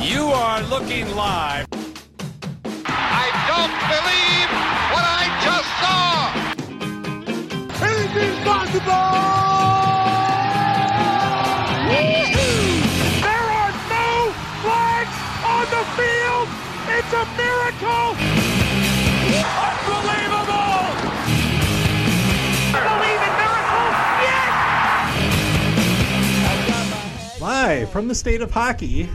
You are looking live. I don't believe what I just saw. Anything's possible! There are no flags on the field! It's a miracle! Unbelievable! Believe in miracles? Yes! Live from the state of hockey,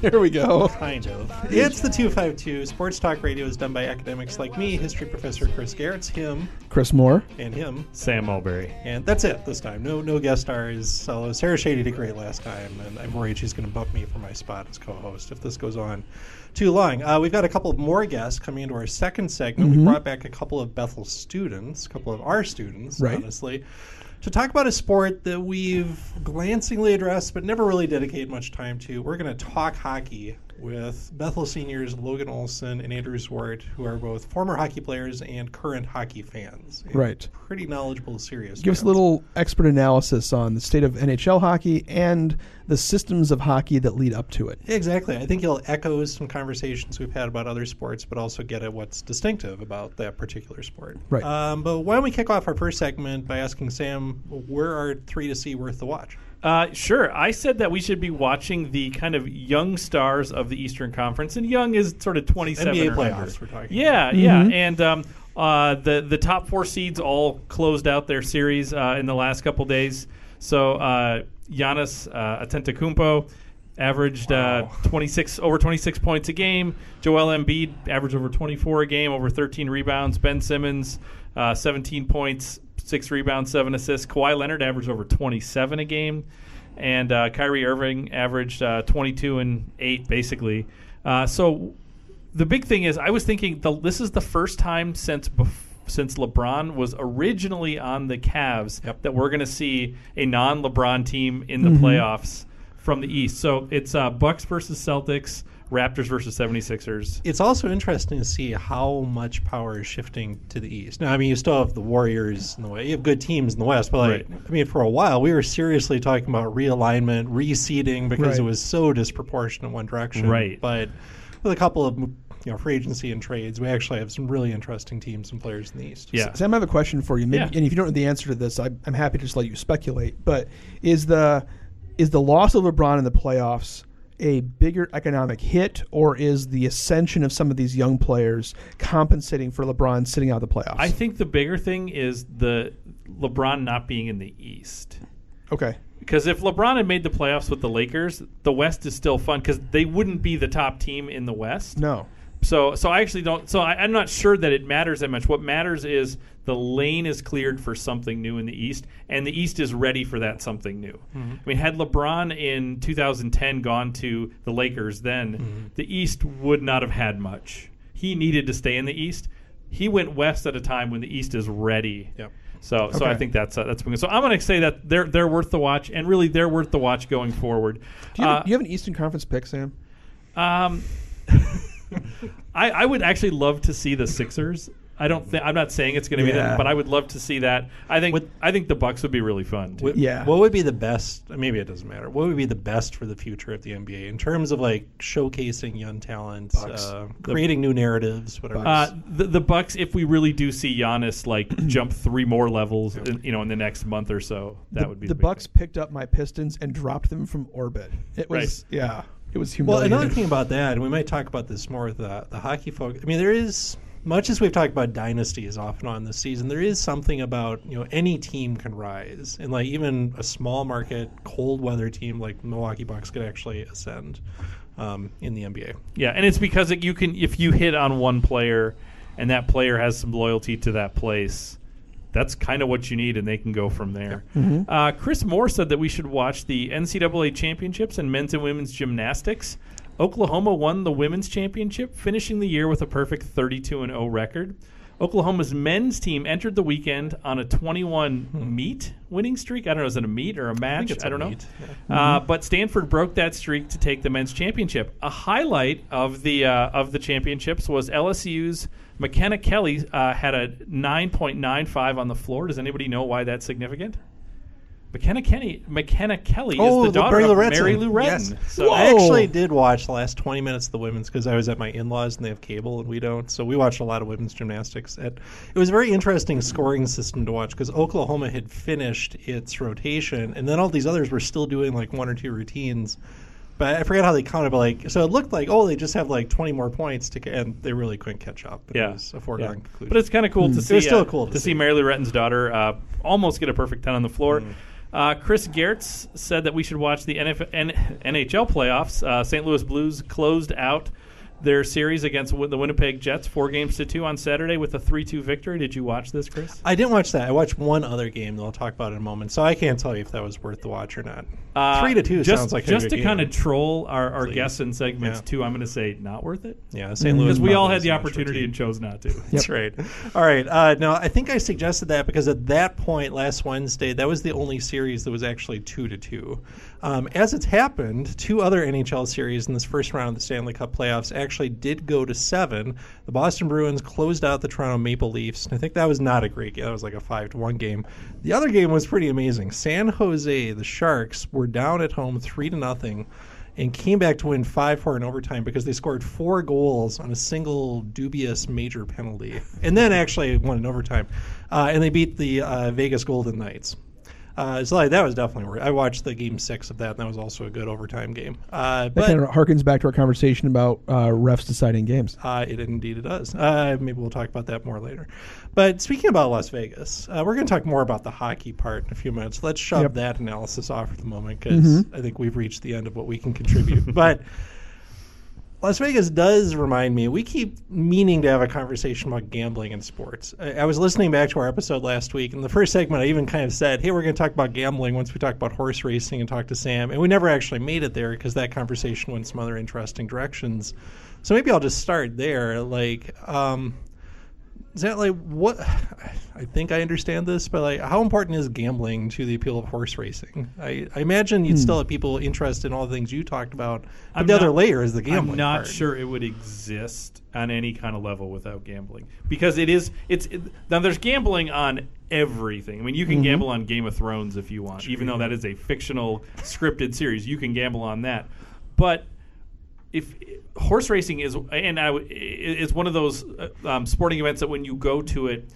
Here we go. kind of. It's the 252. Sports Talk Radio is done by academics like me, history professor Chris Garrett's him Chris Moore. and him. Sam Mulberry. And that's it this time. No no guest stars. Although Sarah Shady did great last time, and I'm worried she's going to bump me for my spot as co-host if this goes on too long. Uh, we've got a couple of more guests coming into our second segment. We brought back a couple of Bethel students, a couple of our students, Right. honestly, to talk about a sport that we've glancingly addressed but never really dedicated much time to. We're going to talk hockey with Bethel seniors Logan Olson and Andrew Zwart, who are both former hockey players and current hockey fans. Right. Pretty knowledgeable, serious. Give us a little expert analysis on the state of NHL hockey and the systems of hockey that lead up to it. Exactly. I think you'll echo some conversations we've had about other sports, but also get at what's distinctive about that particular sport. Right. Um, but why don't we kick off our first segment by asking Sam, where are three to see worth the watch? Uh, sure. I said that we should be watching the kind of young stars of the Eastern Conference, and young is sort of 27 NBA or playoffs under. we're talking Yeah, yeah. And um, uh, the the top four seeds all closed out their series uh, in the last couple days. So uh, Giannis uh, Antetokounmpo averaged uh, 26 over 26 points a game. Joel Embiid averaged over 24 a game, over 13 rebounds. Ben Simmons, uh, 17 points, six rebounds, seven assists. Kawhi Leonard averaged over 27 a game, and uh, Kyrie Irving averaged uh, 22 and eight basically. Uh, so the big thing is, I was thinking the, this is the first time since since LeBron was originally on the Cavs Yep. that we're going to see a non-LeBron team in the playoffs from the East. So it's uh, Bucks versus Celtics, Raptors versus 76ers. It's also interesting to see how much power is shifting to the East. Now, I mean, you still have the Warriors in the way. You have good teams in the West, but like, Right. I mean, for a while we were seriously talking about realignment, reseeding because Right. it was so disproportionate in one direction. Right. But with a couple of you know free agency and trades, we actually have some really interesting teams and players in the East. Yeah. Sam, I have a question for you. Maybe, Yeah. and if you don't know the answer to this, I, I'm happy to just let you speculate. But is the is the loss of LeBron in the playoffs a bigger economic hit, or is the ascension of some of these young players compensating for LeBron sitting out of the playoffs? I think the bigger thing is the LeBron not being in the East. okay. Because if LeBron had made the playoffs with the Lakers, the West is still fun because they wouldn't be the top team in the West. No. So, so I actually don't. So I, I'm not sure that it matters that much. What matters is the lane is cleared for something new in the East, and the East is ready for that something new. I mean, had LeBron in 2010 gone to the Lakers, then the East would not have had much. He needed to stay in the East. He went west at a time when the East is ready. Yep. So, so I think that's uh, that's so. I'm going to say that they're they're worth the watch, and really they're worth the watch going forward. Do you, have, Uh, do you have an Eastern Conference pick, Sam? um, I, I would actually love to see the Sixers. I don't think I'm not saying it's going to be Yeah. them, but I would love to see that. I think I think the Bucks would be really fun. Too. What, Yeah. What would be the best? Maybe it doesn't matter. What would be the best for the future of the NBA in terms of like showcasing young talent, Bucks. uh, creating new narratives, whatever? Uh, the, the Bucks, if we really do see Giannis like jump three more levels, in, you know, in the next month or so, that the, would be the big Bucks thing. picked up my Pistons and dropped them from orbit. It was Right. yeah, it was well, humiliating. another thing about that, and we might talk about this more with the, the hockey folk. I mean, there is much as we've talked about dynasties off and on this season. There is something about you know any team can rise, and like even a small market, cold weather team like Milwaukee Bucks could actually ascend um, in the NBA. Yeah, and it's because it, you can if you hit on one player, and that player has some loyalty to that place. That's kind of what you need, and they can go from there. Uh, Chris Moore said that we should watch the NCAA championships and men's and women's gymnastics. Oklahoma won the women's championship, finishing the year with a perfect 32 0 record. Oklahoma's men's team entered the weekend on a 21 meet winning streak. I don't know, is it a meet or a match? I a don't know. meet, Uh, but Stanford broke that streak to take the men's championship. A highlight of the uh, of the championships was LSU's McKenna Kelley uh, had a 9.95 on the floor. Does anybody know why that's significant? McKenna Kenny, McKenna Kelley Oh, is the daughter Mary of Lou Retton. Mary Lou Retton. Yes. So I actually did watch the last 20 minutes of the women's because I was at my in-laws and they have cable and we don't. So we watched a lot of women's gymnastics. At, it was a very interesting scoring system to watch because Oklahoma had finished its rotation and then all these others were still doing like one or two routines. But I forget how they counted. But like, so it looked like oh, they just have like 20 more points to, and they really couldn't catch up. It yeah, was a foregone yeah. conclusion. But it's kind of cool to see. was still uh, cool to to see see. Mary Lou Retton's daughter uh, almost get a perfect ten on the floor. Uh, Chris Gehrz said that we should watch the NF- N- NHL playoffs. Uh, St. Louis Blues closed out their series against the Winnipeg Jets, four games to two on Saturday with a three-two victory. Did you watch this, Chris? I didn't watch that. I watched one other game that I'll talk about in a moment, so I can't tell you if that was worth the watch or not. Uh, Three to two just, sounds like just to kind of troll our, our Please. guests in segments Yeah. two. I'm going to say not worth it Yeah, St. Louis. because we all had the is a much opportunity and chose not to. That's right. All right. Uh, no, I think I suggested that because at that point last Wednesday, that was the only series that was actually two to two. Um, as it's happened, two other NHL series in this first round of the Stanley Cup playoffs actually did go to seven. The Boston Bruins closed out the Toronto Maple Leafs, and I think that was not a great game. That was like a five to one game. The other game was pretty amazing. San Jose, the Sharks, were down at home three to nothing and came back to win 5 4 in overtime because they scored four goals on a single dubious major penalty. And then actually won in overtime. Uh, and they beat the uh, Vegas Golden Knights. Uh, so like, that was definitely worth I watched the game six of that, and that was also a good overtime game. Uh, That but kind of harkens back to our conversation about uh, refs deciding games. uh, it indeed it does. Uh, maybe we'll talk about that more later. But speaking about Las Vegas, uh, we're going to talk more about the hockey part in a few minutes. Let's shove Yep. that analysis off for the moment because I think we've reached the end of what we can contribute. but Las Vegas does remind me. We keep meaning to have a conversation about gambling and sports. I, I was listening back to our episode last week, and the first segment I even kind of said, "Hey, we're going to talk about gambling once we talk about horse racing and talk to Sam." And we never actually made it there because that conversation went some other interesting directions. So maybe I'll just start there. Like, um, is that like what? I think I understand this, but like, how important is gambling to the appeal of horse racing? I, I imagine you'd hmm. still have people interested in all the things you talked about. But I'm the other layer is the gambling. I'm not part. sure it would exist on any kind of level without gambling because it is it's it, now there's gambling on everything. I mean, you can mm-hmm. gamble on Game of Thrones if you want, even though that is a fictional scripted series. You can gamble on that, but if horse racing is and I is one of those uh, um, sporting events that when you go to it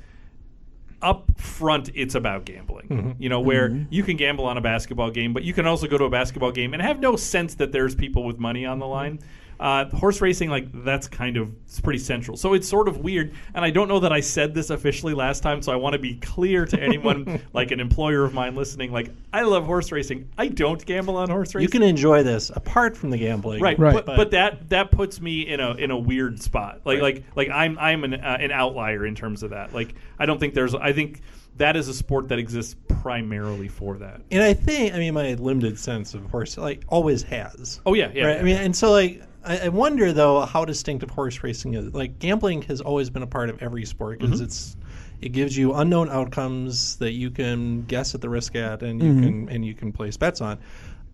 up front it's about gambling. You know where you can gamble on a basketball game but you can also go to a basketball game and have no sense that there's people with money on the line uh, horse racing like that's kind of it's pretty central so it's sort of weird and i don't know that i said this officially last time so i want to be clear to anyone like an employer of mine listening like i love horse racing i don't gamble on horse racing You can enjoy this apart from the gambling, Right, Right. But, but that that puts me in a in a weird spot. Like like like I'm I'm an uh, an outlier in terms of that. Like I don't think there's I think that is a sport that exists primarily for that. And I think, I mean, my limited sense of horse, like, always has. Oh yeah, yeah. Right? I mean, and so, like, I, I wonder, though, how distinctive horse racing is. Like, gambling has always been a part of every sport because Mm-hmm. it's. It gives you unknown outcomes that you can guess at the risk at, and you can and you can place bets on.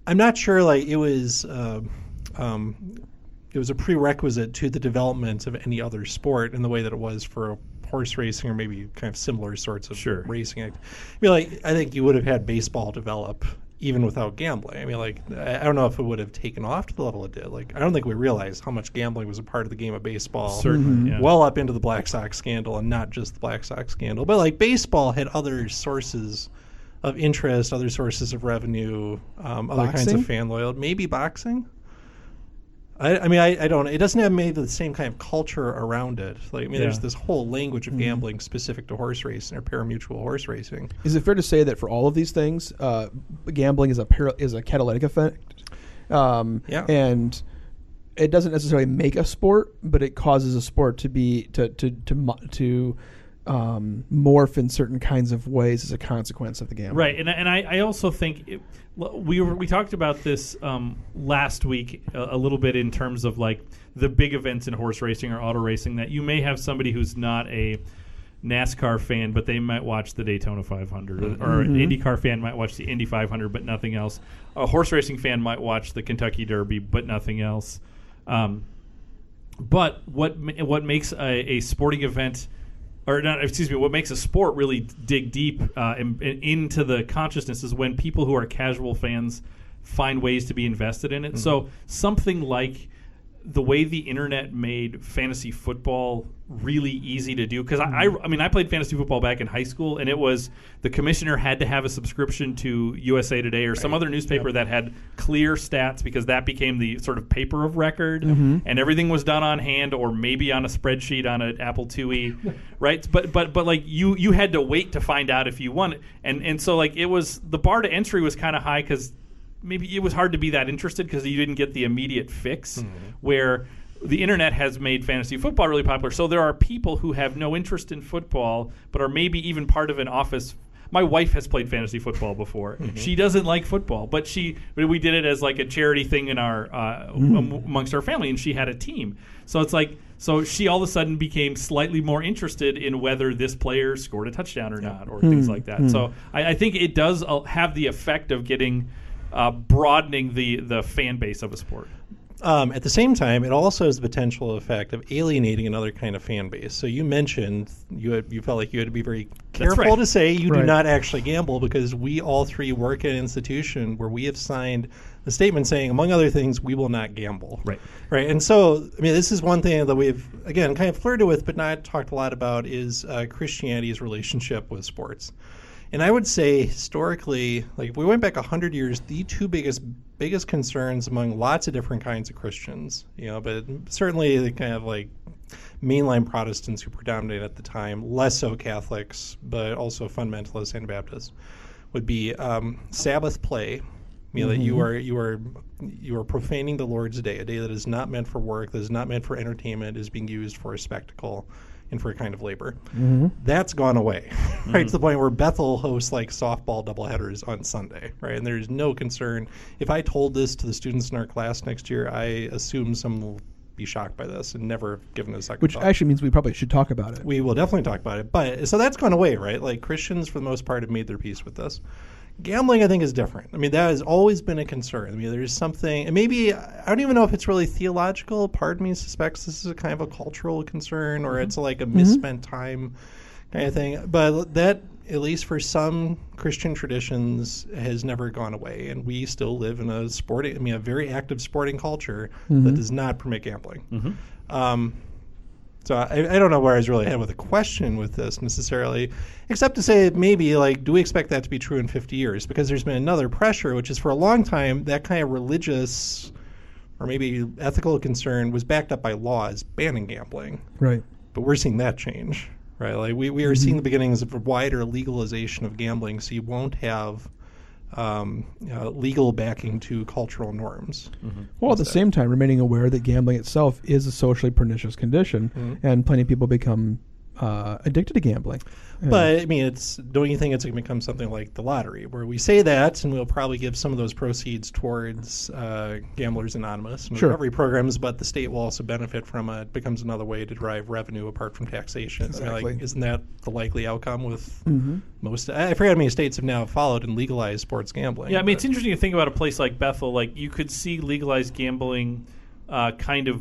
I'm not sure, like it was, uh, um, it was a prerequisite to the development of any other sport in the way that it was for horse racing or maybe kind of similar sorts of Sure. racing. I mean, like I think you would have had baseball develop even without gambling. I mean, like I don't know if it would have taken off to the level it did. Like I don't think we realized how much gambling was a part of the game of baseball. Certainly, yeah. well up into the Black Sox scandal, and not just the Black Sox scandal, but like baseball had other sources of interest, other sources of revenue, um, other kinds of fan loyalty. Maybe boxing. I, I mean, I, I don't. It doesn't have maybe the same kind of culture around it. Like, I mean, there's this whole language of gambling specific to horse racing or parimutuel horse racing. Is it fair to say that for all of these things, uh, gambling is a para- is a catalytic effect? Um, Yeah. And it doesn't necessarily make a sport, but it causes a sport to be to to to to um, morph in certain kinds of ways as a consequence of the gambling. Right, and and I, I also think it, we were we talked about this um, last week a, a little bit in terms of like the big events in horse racing or auto racing that you may have somebody who's not a NASCAR fan, but they might watch the Daytona 500, or, or an IndyCar fan might watch the Indy 500, but nothing else. A horse racing fan might watch the Kentucky Derby, but nothing else. Um, but what what makes a, a sporting event or not, excuse me, what makes a sport really dig deep uh, in, in- into the consciousness is when people who are casual fans find ways to be invested in it. So something like the way the internet made fantasy football really easy to do because I, I hmm. I mean I played fantasy football back in high school and it was the commissioner had to have a subscription to USA Today or some other newspaper that had clear stats because that became the sort of paper of record mm-hmm. and everything was done on hand or maybe on a spreadsheet on an Apple IIe right? But but but like you you had to wait to find out if you won. It and and so like it was the bar to entry was kind of high because maybe it was hard to be that interested because you didn't get the immediate fix mm-hmm. where the internet has made fantasy football really popular. So there are people who have no interest in football but are maybe even part of an office. My wife has played fantasy football before. She doesn't like football but she but we did it as like a charity thing in our uh, am- amongst our family and she had a team. So it's like so she all of a sudden became slightly more interested in whether this player scored a touchdown or not or things like that. So I, I think it does uh, have the effect of getting uh, broadening the the fan base of a sport. Um, at the same time, it also has the potential effect of alienating another kind of fan base. So you mentioned you had, you felt like you had to be very careful right. to say you do not actually gamble because we all three work at an institution where we have signed a statement saying, among other things, we will not gamble. Right. Right. And so, I mean, this is one thing that we've again kind of flirted with, but not talked a lot about is uh, Christianity's relationship with sports. And I would say historically, like if we went back hundred years, the two biggest biggest concerns among lots of different kinds of Christians, you know, but certainly the kind of like mainline Protestants who predominated at the time, less so Catholics, but also fundamentalists and Baptists, would be um, Sabbath play. You know, that you are you are you are profaning the Lord's day, a day that is not meant for work, that is not meant for entertainment, is being used for a spectacle and for a kind of labor. Mm-hmm. That's gone away, right mm-hmm. to the point where Bethel hosts like softball doubleheaders on Sunday, right? And there's no concern. If I told this to the students in our class next year, I assume some will be shocked by this and never given a second Which thought. actually means we probably should talk about it. we will definitely talk about it. But so that's gone away, right? Like Christians, for the most part, have made their peace with this. Gambling, I think, is different. I mean, that has always been a concern. I mean, there's something, and maybe I don't even know if it's really theological. Part of me suspects this is a kind of a cultural concern, or it's mm-hmm. like a mm-hmm. misspent time kind of thing. But that, at least for some Christian traditions, has never gone away, and we still live in a sporting, I mean, a very active sporting culture that mm-hmm. does not permit gambling. Um, so I, I don't know where I was really headed with a question with this necessarily, except to say maybe like, do we expect that to be true in 50 years? Because there's been another pressure, which is for a long time that kind of religious or maybe ethical concern was backed up by laws banning gambling, Right. but we're seeing that change, right? Like we, we are mm-hmm. seeing the beginnings of a wider legalization of gambling, so you won't have um, uh, legal backing to cultural norms. Well, at the same time, remaining aware that gambling itself is a socially pernicious condition, Mm-hmm. and plenty of people become uh, addicted to gambling. But I mean, it's don't you think it's going to become something like the lottery, where we say that, and we'll probably give some of those proceeds towards uh, Gamblers Anonymous and Sure. recovery programs, but the state will also benefit from it. It becomes another way to drive revenue apart from taxation. I mean, Exactly. like, isn't that the likely outcome with Mm-hmm. most? I forget how many states have now followed and legalized sports gambling. Yeah, I mean, it's interesting to think about a place like Bethel. Like, you could see legalized gambling uh, kind of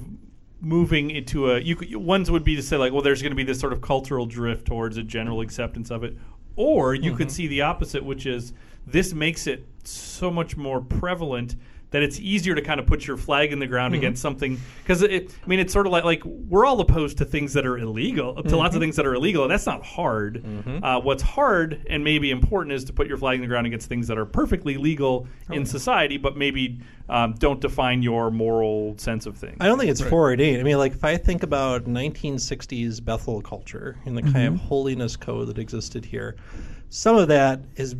moving into a. You could, ones would be to say like, well, there's going to be this sort of cultural drift towards a general acceptance of it, or you could mm-hmm. see the opposite, which is this makes it so much more prevalent that it's easier to kind of put your flag in the ground against something because I mean it's sort of like like we're all opposed to things that are illegal to lots of things that are illegal and that's not hard. Uh, what's hard and maybe important is to put your flag in the ground against things that are perfectly legal in society, but maybe um, don't define your moral sense of things. I don't think it's four or eight. I mean, like if I think about 1960s Bethel culture and the kind of holiness code that existed here, some of that is,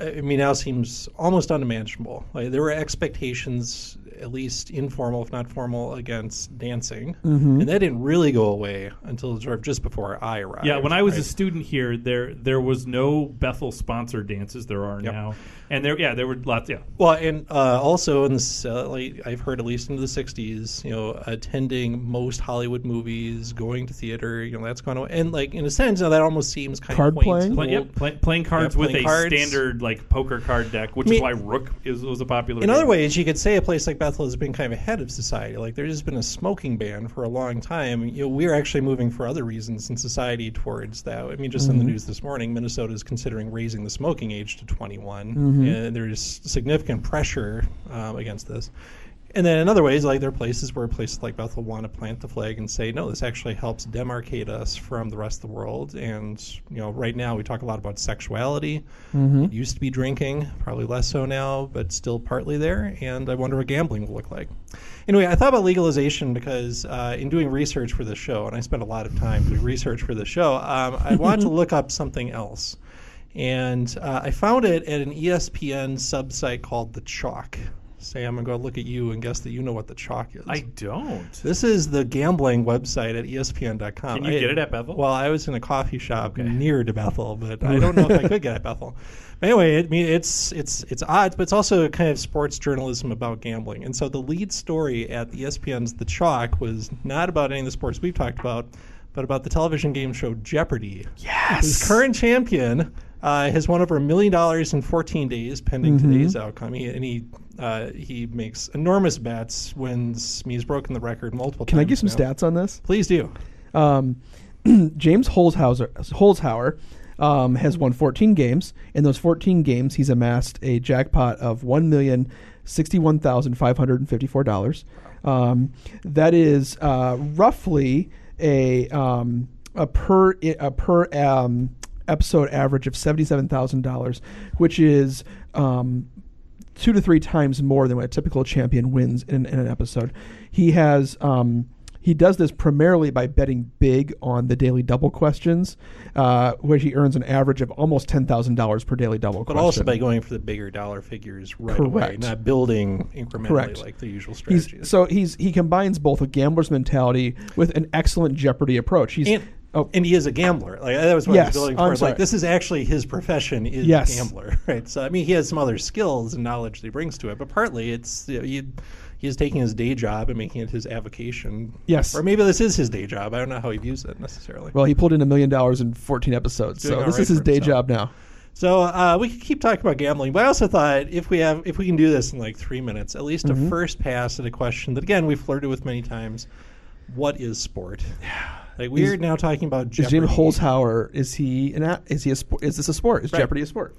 I mean, now seems almost unimaginable. Like there were expectations, at least informal, if not formal, against dancing, and that didn't really go away until sort of just before I arrived. Yeah, when I was a student here, there there was no Bethel sponsored dances. There are Yep. now, and there yeah there were lots. Yeah, Well, and uh, also in this, uh, like I've heard at least into the '60s, you know, attending most Hollywood movies, going to theater, you know, that's gone away. And like in a sense, you know, that almost seems kind Card of quaint. playing? Play, yep, play, playing cards playing with a standard like poker card deck, which I mean- is why Rook is, was a popular. In game. other ways, you could say a place like Bethel has been kind of ahead of society. Like there's been a smoking ban for a long time. You know, we're actually moving for other reasons in society towards that. I mean, just in the mm-hmm. news this morning, Minnesota is considering raising the smoking age to 21, and there's significant pressure um, against this. And then in other ways, like there are places where places like Bethel want to plant the flag and say, no, this actually helps demarcate us from the rest of the world. And you know, right now we talk a lot about sexuality. It used to be drinking, probably less so now, but still partly there. And I wonder what gambling will look like. Anyway, I thought about legalization because uh, in doing research for the show, and I spent a lot of time doing research for the show, um, I wanted to look up something else. And uh, I found it at an ESPN subsite called The Chalk. Sam, I'm going to look at you and guess that you know what The Chalk is. I don't. This is the gambling website at ESPN.com. Can you I- get it at Bethel? Well, I was in a coffee shop near to Bethel, but I don't know if I could get at Bethel. But anyway, it, I mean, it's it's it's odds, but it's also kind of sports journalism about gambling. And so the lead story at ESPN's The Chalk was not about any of the sports we've talked about, but about the television game show Jeopardy. Yes. Whose current champion uh, has won over a million dollars in 14 days, pending Mm-hmm. today's outcome. He, and he uh, he makes enormous bets, wins. He's broken the record multiple times. Can I give some now. stats on this? Please do. Um, James Holzhauser, Holzhauer um, has won 14 games. In those 14 games, he's amassed a jackpot of one million sixty-one thousand five hundred and fifty-four dollars. Um, that is uh, roughly a um, a per a per um, episode average of seventy-seven thousand dollars, which is um, two to three times more than what a typical champion wins in, in an episode. He has um, he does this primarily by betting big on the daily double questions, uh, where he earns an average of almost ten thousand dollars per daily double But question. also by going for the bigger dollar figures right away, Correct. not building incrementally Correct. like the usual He's, so he's he combines both a gambler's mentality with an excellent Jeopardy approach. He's and, oh and he is a gambler. Like that was what I Yes, was building for. Like this is actually his profession is Yes. gambler, right? So I mean, he has some other skills and knowledge that he brings to it, but partly it's you know, he, he's taking his day job and making it his avocation. Yes. or maybe this is his day job. I don't know how he views it necessarily. well, he pulled in a million dollars in fourteen episodes, Doing so this right is his day himself. job now. So uh, we could keep talking about gambling, but I also thought if we have if we can do this in like three minutes, at least Mm-hmm. a first pass at a question that again we've flirted with many times. What is sport? Like we're Is- now talking about Jeopardy. James Holzhauer is he an a- is he a sport? Is this a sport? Is Right. Jeopardy a sport?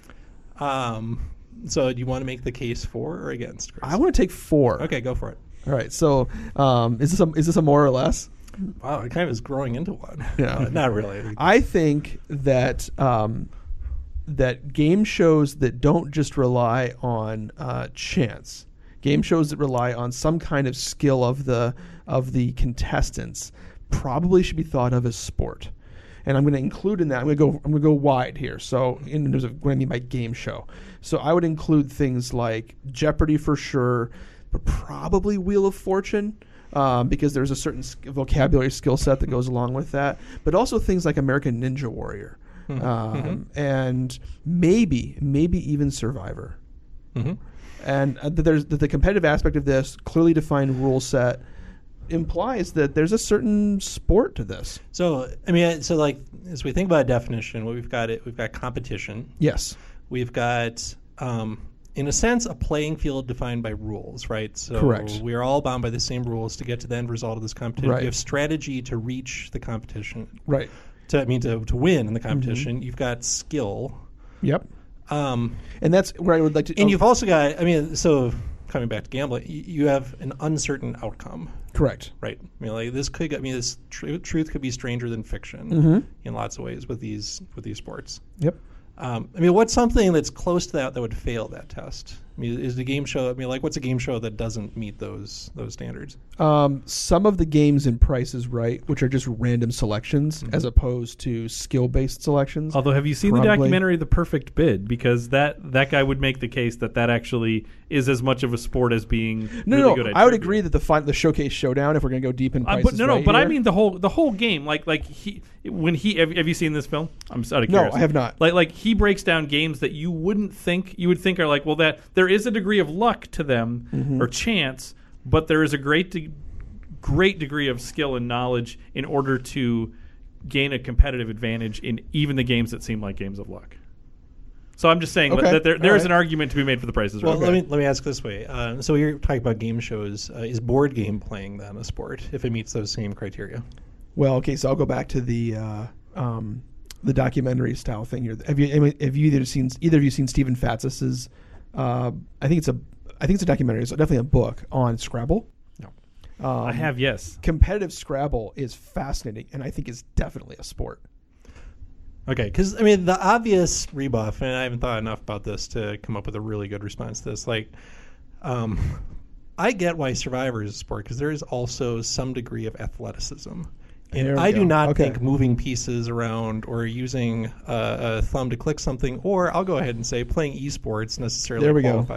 Um, so do you want to make the case for or against? Chris? I want to take four. Okay, go for it. All right. So, um, is this a is this a more or less? Wow, it kind of is growing into one. Yeah. Uh, not really. I think that um, that game shows that don't just rely on uh, chance, game shows that rely on some kind of skill of the of the contestants, probably should be thought of as sport. And I'm going to include in that. I'm going to go. I'm going to go wide here. So in terms of what I mean by game show, so I would include things like Jeopardy for sure, but probably Wheel of Fortune um, because there's a certain vocabulary skill set that goes along with that. But also things like American Ninja Warrior, um, and maybe maybe even Survivor. Mhm. And uh, there's that the competitive aspect of this clearly defined rule set implies that there's a certain sport to this. So I mean, so like as we think about a definition, what we've got it, we've got competition. Yes. We've got, um, in a sense, a playing field defined by rules, right? So Correct. we are all bound by the same rules to get to the end result of this competition. Right. You have strategy to reach the competition. Right. To I mean, to, to win in the Mm-hmm. competition, you've got skill. Yep. Um, And that's where I would like to. and oh, you've also got, I mean, so coming back to gambling, you have an uncertain outcome. Correct. Right. I mean, like this could. I mean, this tr- truth could be stranger than fiction Mm-hmm. in lots of ways with these with these sports. Yep. Um, I mean, what's something that's close to that that would fail that test? I mean, is the game show? I mean, like, what's a game show that doesn't meet those those standards? Um, some of the games in Price is Right, which are just random selections Mm-hmm. as opposed to skill based selections. Although, have you seen the documentary "The Perfect Bid"? Because that that guy would make the case that that actually is as much of a sport as being no, really no, good at I would trivia. agree that the fin- the showcase showdown, if we're going to go deep in Uh, Price but is no, no. Right But I mean the whole the whole game. Like like he when he have, have you seen this film? I'm out of No. I have not. Like like he breaks down games that you wouldn't think you would think are like well that there is a degree of luck to them Mm-hmm. or chance, but there is a great de- great degree of skill and knowledge in order to gain a competitive advantage in even the games that seem like games of luck. So I'm just saying Okay. that there, there All right. an argument to be made for the prices Well, right. let me let me ask this way. Uh, so you're talking about game shows. Uh, is board game playing then a sport if it meets those same criteria? Well, okay, so I'll go back to the uh, um, the documentary style thing here. Have you have you either seen either of you seen Stefan Fatsis's? Uh, I think it's a I think it's a documentary. It's definitely a book on Scrabble. No. Um, I have yes. competitive Scrabble is fascinating, and I think is definitely a sport. Okay, because I mean the obvious rebuff, and I haven't thought enough about this to come up with a really good response to this. Like, um, I get why Survivor is a sport because there is also some degree of athleticism. And I do not Okay. think moving pieces around or using uh, a thumb to click something, or I'll go ahead and say playing esports necessarily There we go.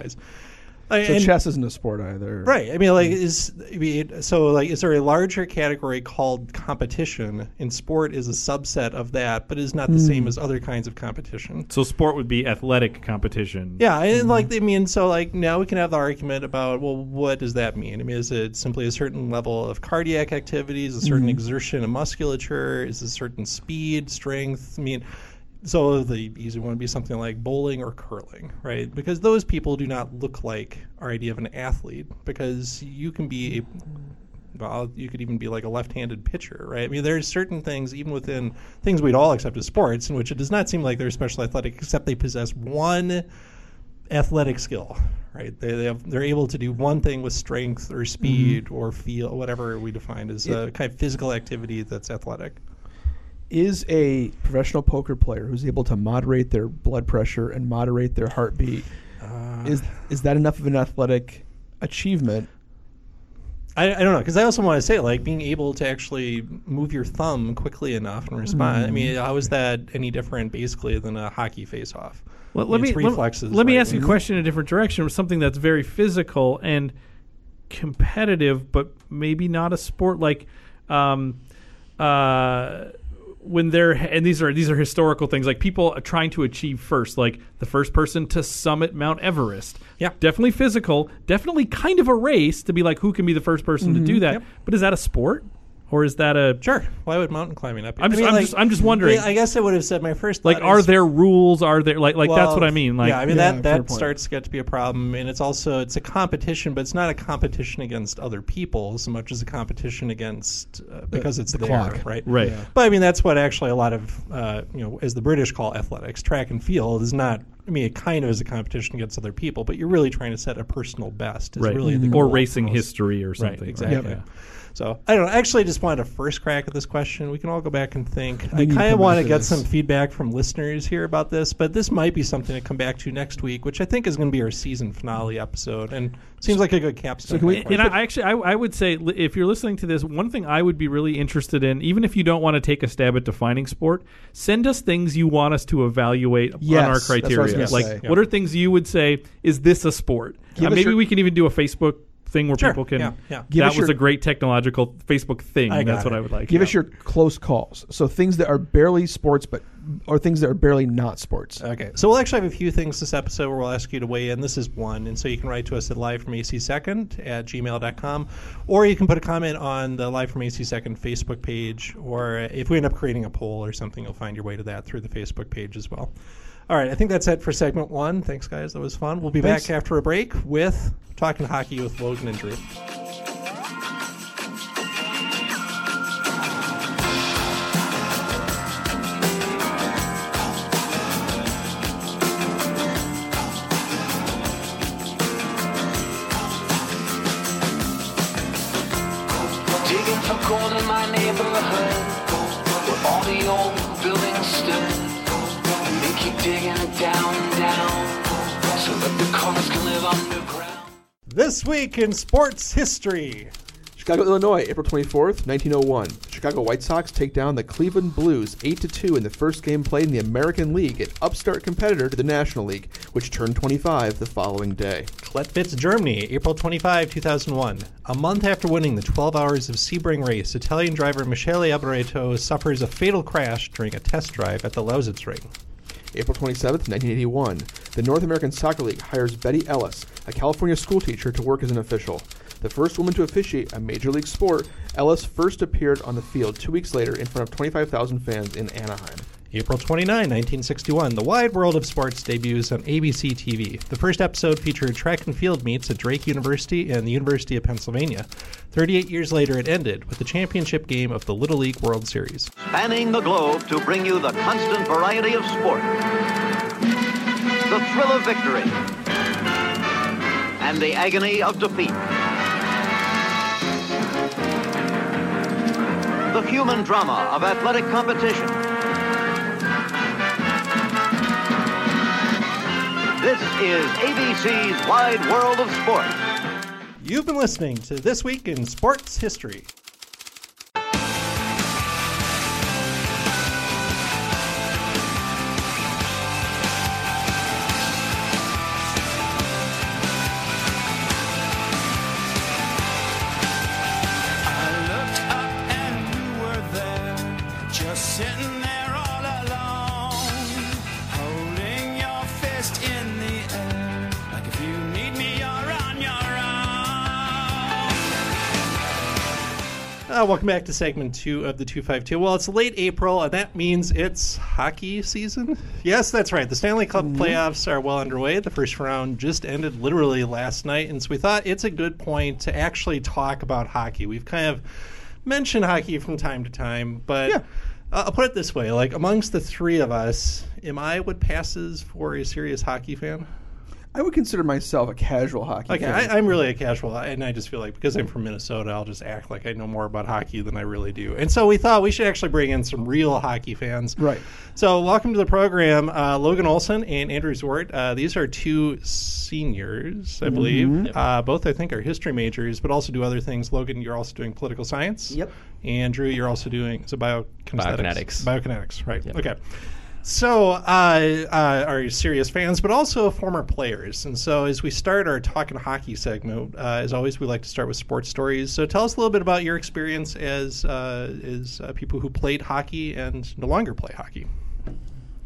Qualifies. I- So and- chess isn't a sport either, Right. I mean, like, mm. is I mean, so like, is there a larger category called competition? And sport is a subset of that, but is not the Hmm. same as other kinds of competition. So sport would be athletic competition. Yeah, and mm-hmm. like, I mean, so like now we can have the argument about, well, what does that mean? I mean, is it simply a certain level of cardiac activities, a certain mm-hmm. exertion of musculature, is it a certain speed, strength? I mean. So the easy one would be something like bowling or curling, right? Because those people do not look like our idea of an athlete. Because you can be a well, you could even be like a left-handed pitcher, right? I mean, there's certain things, even within things we'd all accept as sports, in which it does not seem like they're special athletic, except they possess one athletic skill, right? They, they have, they're able to do one thing with strength or mm-hmm. speed or feel, whatever we define as a kind of physical activity that's athletic. Is a professional poker player who's able to moderate their blood pressure and moderate their heartbeat is is that enough of an athletic achievement? I, I don't know because I also want to say like being able to actually move your thumb quickly enough and respond. I mean, how is that any different basically than a hockey face-off? Let, I mean, me it's let- reflexes. Let, me right? ask you a question in a different direction. Something that's very physical and competitive, but maybe not a sport. Like, um, uh, when they're and these are these are historical things. Like people are trying to achieve first, like the first person to summit Mount Everest. Yeah. definitely physical. Definitely kind of a race to be like who can be the first person to mm-hmm. do that. Yep. But is that a sport or is that a Sure. Why would mountain climbing not be? I'm just- I'm just- I'm just wondering. I guess I would have said my first. like thought are is- there rules? Are there like like that's Well, what I mean? Like yeah, I mean Yeah, that fair that point. starts to get to be a problem, and it's also it's a competition, but it's not a competition against other people so much as a competition against uh, because it's the there, clock. right? Right. Yeah. But I mean that's what actually a lot of uh, you know, as the British call athletics, track and field is not. I mean, it kind of is a competition against other people, but you're really trying to set a personal best. Is right. really the or goal racing history or Right, something. exactly. Yep. So I don't know. Actually, I just wanted a first crack at this question. We can all go back and think. I kind of want to to get this. some feedback from listeners here about this, but this might be something to come back to next week, which I think is going to be our season finale episode, and seems like a good capstone. So can we- And, and I actually, I, I would say, if you're listening to this, one thing I would be really interested in, even if you don't want to take a stab at defining sport, send us things you want us to evaluate Yes, on our that's what criteria. Like, say. what are things you would say? Is this a sport? Uh, maybe your- we can even do a Facebook thing where Sure, people can. yeah, yeah. Give that us was your- a great technological Facebook thing. I got That's what. I would like. Give yeah. us your close calls. So things that are barely sports, but or things that are barely not sports. Okay, so we'll actually have a few things this episode where we'll ask you to weigh in. This is one, and so you can write to us at live from AC Second at gmail.com, or you can put a comment on the Live from AC Second Facebook page, or if we end up creating a poll or something, you'll find your way to that through the Facebook page as well. All right, I think that's it for segment one. Thanks, guys. That was fun. We'll be Thanks. back after a break with Talking Hockey with Logan and Drew. Digging for gold in my neighborhood Where all the old This week in sports history. Chicago, Illinois, April 24th, 1901. Chicago White Sox take down the Cleveland Blues 8 to 2 in the first game played in the American League, an upstart competitor to the National League, which turned 25 the following day. Klettwitz, Germany, April 25, 2001. A month after winning the 12 Hours of Sebring race, Italian driver Michele Alboreto suffers a fatal crash during a test drive at the Lausitz Ring. April 27, 1981. The North American Soccer League hires Betty Ellis, a California schoolteacher, to work as an official. The first woman to officiate a major league sport, Ellis first appeared on the field two weeks later in front of 25,000 fans in Anaheim. April 29, 1961, The Wide World of Sports debuts on ABC TV. The first episode featured track and field meets at Drake University and the University of Pennsylvania. 38 years later, it ended with the championship game of the Little League World Series. spanning the globe to bring you the constant variety of sport, the thrill of victory, and the agony of defeat. The human drama of athletic competition. This is ABC's Wide World of Sports. You've been listening to This Week in Sports History. Uh, welcome back to segment two of the 252. Well, it's late April, and that means it's hockey season. Yes, that's right. The Stanley Cup playoffs are well underway. The first round just ended literally last night, and so we thought it's a good point to actually talk about hockey. We've kind of mentioned hockey from time to time, but Yeah. uh, I'll put it this way: like amongst the three of us, am I what passes for a serious hockey fan? I would consider myself a casual hockey Okay, fan. I, I'm really a casual, and I just feel like because I'm from Minnesota, I'll just act like I know more about hockey than I really do. And so we thought we should actually bring in some real hockey fans. Right. So welcome to the program, uh, Logan Olson and Andrew Zwart. Uh, these are two seniors, I believe. Uh, both, I think, are history majors, but also do other things. Logan, you're also doing political science. Yep. Andrew, you're also doing so biokinesthetics. Biokinetics. Biokinetics, right? Okay. So, uh, uh, are serious fans, but also former players. And so, as we start our talking hockey segment, uh, as always, we like to start with sports stories. So, tell us a little bit about your experience as uh, as uh, people who played hockey and no longer play hockey.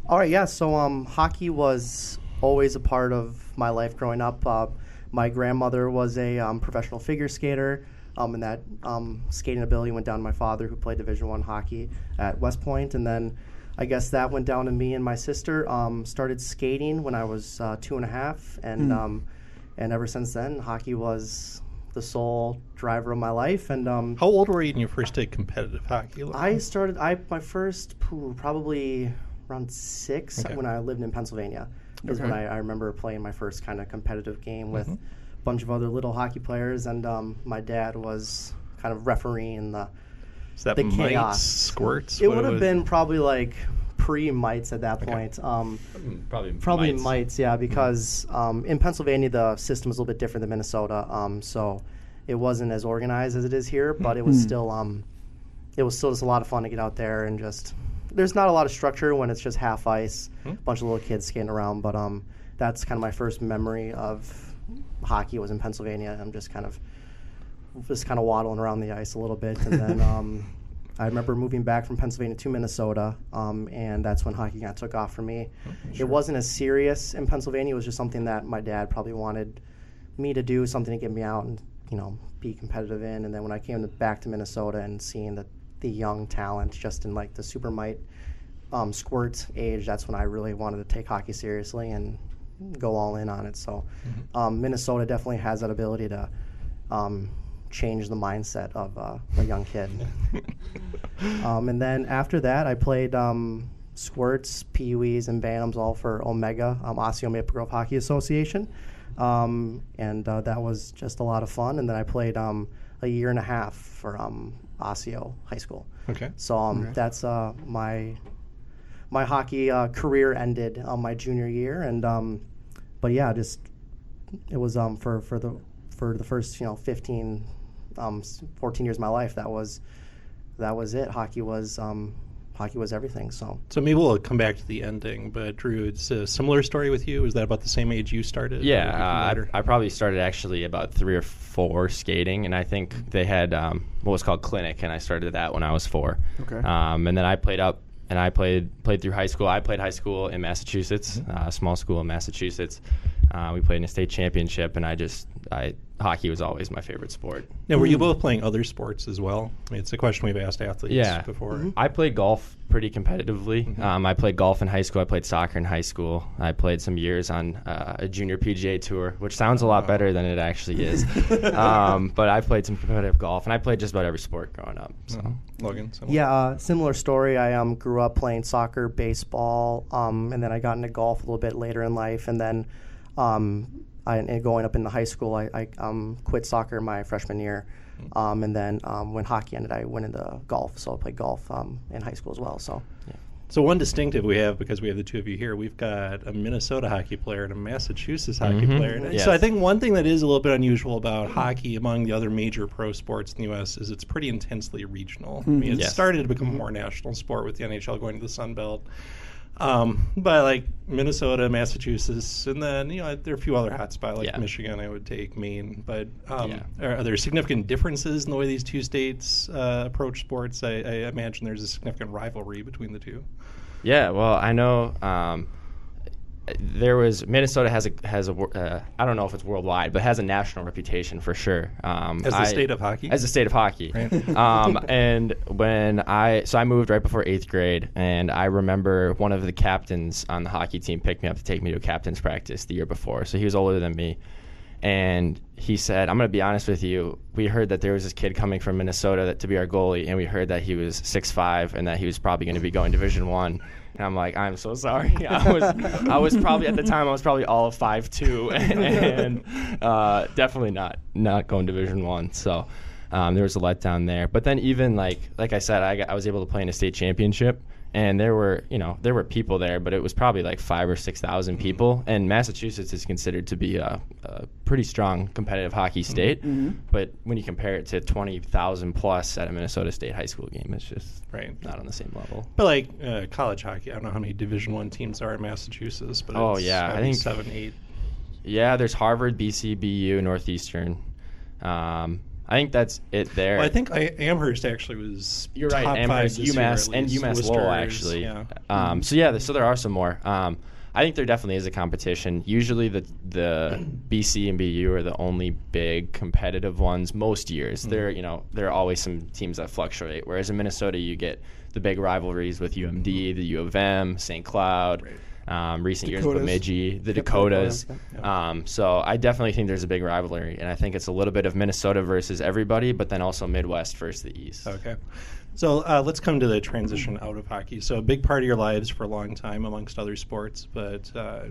All right, yeah. So um, hockey was always a part of my life growing up. Uh, my grandmother was a um, professional figure skater, um, and that um, skating ability went down to my father, who played Division One hockey at West Point, and then I guess that went down to me and my sister. Um, started skating when I was uh, two and a half, and um, and ever since then, hockey was the sole driver of my life. And um, How old were you when you first did competitive hockey? I started. I my first poo, probably around six Okay. when I lived in Pennsylvania. Is when I, I remember playing my first kind of competitive game with a bunch of other little hockey players, and um, my dad was kind of refereeing the. Is that the mites, chaos. squirts? It would have been probably like pre mites at that point. Um, Probably Probably mites. mites, yeah, because um, in Pennsylvania the system is a little bit different than Minnesota. Um, so it wasn't as organized as it is here, but it was still um, it was still just a lot of fun to get out there and just. There's not a lot of structure when it's just half ice, a bunch of little kids skating around. But um, that's kind of my first memory of hockey was in Pennsylvania. I'm just kind of just kind of waddling around the ice a little bit, and then um, I remember moving back from Pennsylvania to Minnesota, um, and that's when hockey got took off for me. It wasn't as serious in Pennsylvania; it was just something that my dad probably wanted me to do, something to get me out and you know be competitive in. And then when I came to, back to Minnesota and seeing the the young talent just in like the super might um, squirt age, that's when I really wanted to take hockey seriously and go all in on it. So um, Minnesota definitely has that ability to um, change the mindset of uh, a young kid. um, and then after that, I played um, squirts, Pee Wees, and Bantams all for Omega, um, Osseo Maple Grove Hockey Association. Um, and uh, that was just a lot of fun. And then I played um, a year and a half for um, Osseo High School. Okay. So um, that's uh, my my hockey uh, career ended my junior year, and um, but yeah, just it was um, for for the for the first you know 15, um, 14 years of my life. That was that was it. Hockey was um, hockey was everything. So So maybe we'll come back to the ending. But Drew, it's a similar story with you. Is that about the same age you started? Yeah, even uh. I, I probably started actually about three or four skating, and I think they had um, what was called clinic, and I started that when I was four. Okay. Um, and then I played up, and I played played through high school. I played high school in Massachusetts, uh, a small school in Massachusetts. Uh, we played in a state championship, and I just I hockey was always my favorite sport. Now, were you both playing other sports as well? I mean, it's a question we've asked athletes Yeah. before. I played golf pretty competitively. Um, I played golf in high school. I played soccer in high school. I played some years on uh, a junior PGA tour, which sounds a lot better than it actually is. um, but I played some competitive golf, and I played just about every sport growing up. So Logan, so Yeah, uh, similar story. I um, grew up playing soccer, baseball, um, and then I got into golf a little bit later in life. And then um, I, and going up into high school, I, I um, quit soccer my freshman year. Um, and then um, when hockey ended, I went into golf. So I played golf um, in high school as well. So So one distinctive we have because we have the two of you here, we've got a Minnesota hockey player and a Massachusetts hockey Mhm. player. Yes. So I think one thing that is a little bit unusual about hockey among the other major pro sports in the U.S. is it's pretty intensely regional. I mean, it Yes. started to become a more national sport with the NHL going to the Sun Belt. Um, but like Minnesota, Massachusetts, and then you know there are a few other hotspots like Yeah. Michigan. I would take Maine, but um, Yeah. are, are there significant differences in the way these two states uh, approach sports? I, I imagine there's a significant rivalry between the two. Yeah, well, I know um, there was Minnesota has a has a uh, I don't know if it's worldwide, but has a national reputation for sure. Um, As the I- state of hockey? As the state of hockey. um, and when I so I moved right before eighth grade, and I remember one of the captains on the hockey team picked me up to take me to a captain's practice the year before. So he was older than me. And he said, "I'm going to be honest with you. We heard that there was this kid coming from Minnesota that, to be our goalie, and we heard that he was six five and that he was probably going to be going Division One." And I'm like, "I'm so sorry. I was, I was probably at the time I was probably all of five two, and uh, definitely not not going Division One. So um, there was a letdown there. But then even like like I said, I, I was able to play in a state championship." And there were, you know, there were people there, but it was probably like five or six thousand people. And Massachusetts is considered to be a, a pretty strong competitive hockey state. But when you compare it to twenty thousand plus at a Minnesota State high school game, it's just Right. not on the same level. But like uh, college hockey, I don't know how many Division One teams are in Massachusetts, but Oh, it's yeah, I think- seven, eight. Yeah, there's Harvard, BC, BU, Northeastern. Um, I think that's it there. Well, I think I, Amherst actually was. You're right. Amherst, UMass, and. UMass Lowell actually. Yeah. Um, so yeah, so there are some more. Um, I think there definitely is a competition. Usually, the the BC and BU are the only big competitive ones most years. Mm-hmm. There, you know, there are always some teams that fluctuate. Whereas in Minnesota, you get the big rivalries with UMD, the U of M, St. Cloud. Um, recent years, Dakotas. Bemidji, the Yep, Dakotas. Um, so I definitely think there's a big rivalry, and I think it's a little bit of Minnesota versus everybody, but then also Midwest versus the East. Okay. So uh, let's come to the transition out of hockey. So a big part of your lives for a long time, amongst other sports, but uh,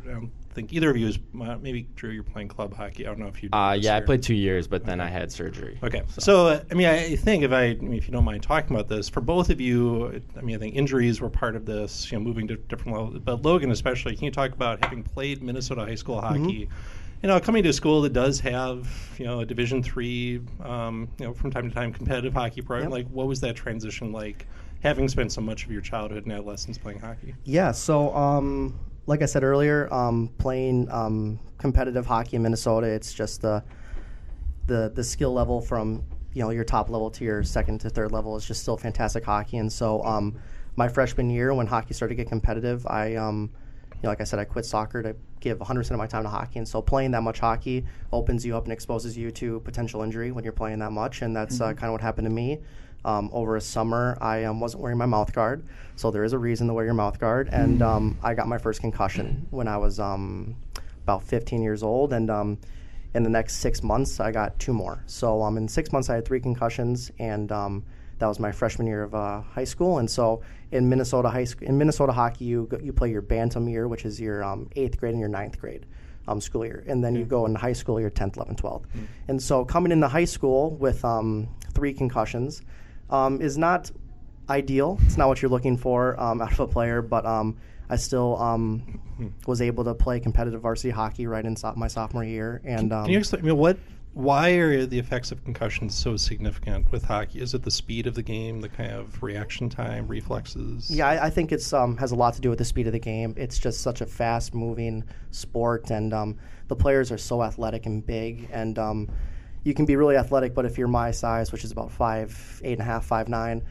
think either of you is uh, maybe Drew. You're playing club hockey. I don't know if you. did Uh, this yeah, I played two years, but then I had surgery. Okay, so, uh, I mean, I think if I, I mean, if you don't mind talking about this, for both of you, I mean, I think injuries were part of this, you know, moving to different levels. But Logan, especially, can you talk about having played Minnesota high school hockey? You know, coming to a school that does have, you know, a Division three, um, you know, from time to time competitive hockey program. Yep. Like, what was that transition like? Having spent so much of your childhood and adolescence playing hockey. Yeah, so um, like I said earlier, um, playing um, competitive hockey in Minnesota, it's just the the the skill level from you know your top level to your second to third level is just still fantastic hockey. And so um, my freshman year, when hockey started to get competitive, I um, you know, like I said, I quit soccer to give 100% of my time to hockey. And so playing that much hockey opens you up and exposes you to potential injury when you're playing that much. And that's uh, kind of what happened to me. Um, over a summer, I um, wasn't wearing my mouth guard, so there is a reason to wear your mouth guard. And um, I got my first concussion when I was um, about 15 years old, and um, in the next six months, I got two more. So um, in six months, I had three concussions, and um, that was my freshman year of uh, high school. And so in Minnesota high school, in Minnesota hockey, you go, you play your bantam year, which is your um, eighth grade and your ninth grade. Um, school year, and then you go into high school, your 10th, 11th, 12th. And so coming into high school with um, three concussions um, is not ideal. It's not what you're looking for um, out of a player, but um, I still um, was able to play competitive varsity hockey right in so- my sophomore year. And um, Can you explain? I mean, what? Why are the effects of concussions so significant with hockey? Is it the speed of the game, the kind of reaction time, reflexes? Yeah, I, I think it's um, has a lot to do with the speed of the game. It's just such a fast-moving sport, and um, the players are so athletic and big. And um, you can be really athletic, but if you're my size, which is about five, eight and a half, five nine,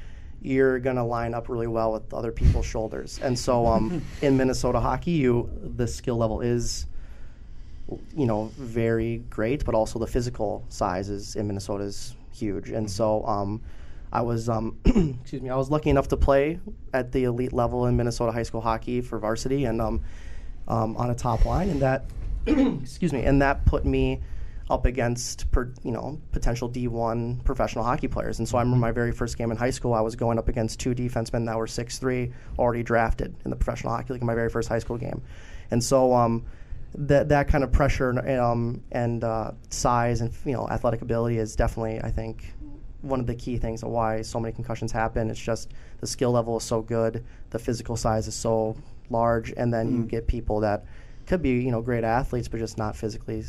you're gonna line up really well with other people's shoulders. And so, um, in Minnesota hockey, you the skill level is you know, very great, but also the physical size is in Minnesota is huge. And so um, I was, um, excuse me, I was lucky enough to play at the elite level in Minnesota high school hockey for varsity and um, um, on a top line, and that, excuse me, and that put me up against per, you know potential D1 professional hockey players. And so I remember my very first game in high school, I was going up against two defensemen that were 6'3", already drafted in the professional hockey league in my very first high school game. And so um, that that kind of pressure and, um, and uh, size and you know athletic ability is definitely I think one of the key things of why so many concussions happen. It's just the skill level is so good, the physical size is so large, and then you get people that could be you know great athletes, but just not physically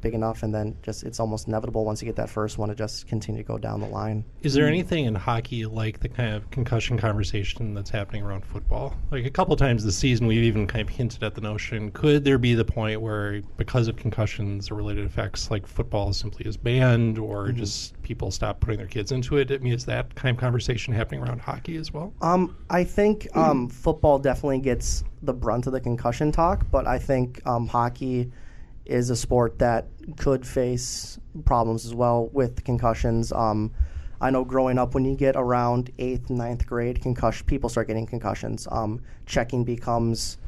big enough, and then just it's almost inevitable once you get that first one to just continue to go down the line. Is there anything in hockey like the kind of concussion conversation that's happening around football? Like a couple times this season, we've even kind of hinted at the notion: could there be the point where, because of concussions or related effects, like football simply is banned, or mm-hmm. just people stop putting their kids into it? I mean, is that kind of conversation happening around hockey as well? Um, I think um, football definitely gets the brunt of the concussion talk, but I think um, hockey is a sport that could face problems as well with concussions. Um, I know growing up, when you get around eighth, ninth grade, concussion people start getting concussions. Um, checking becomes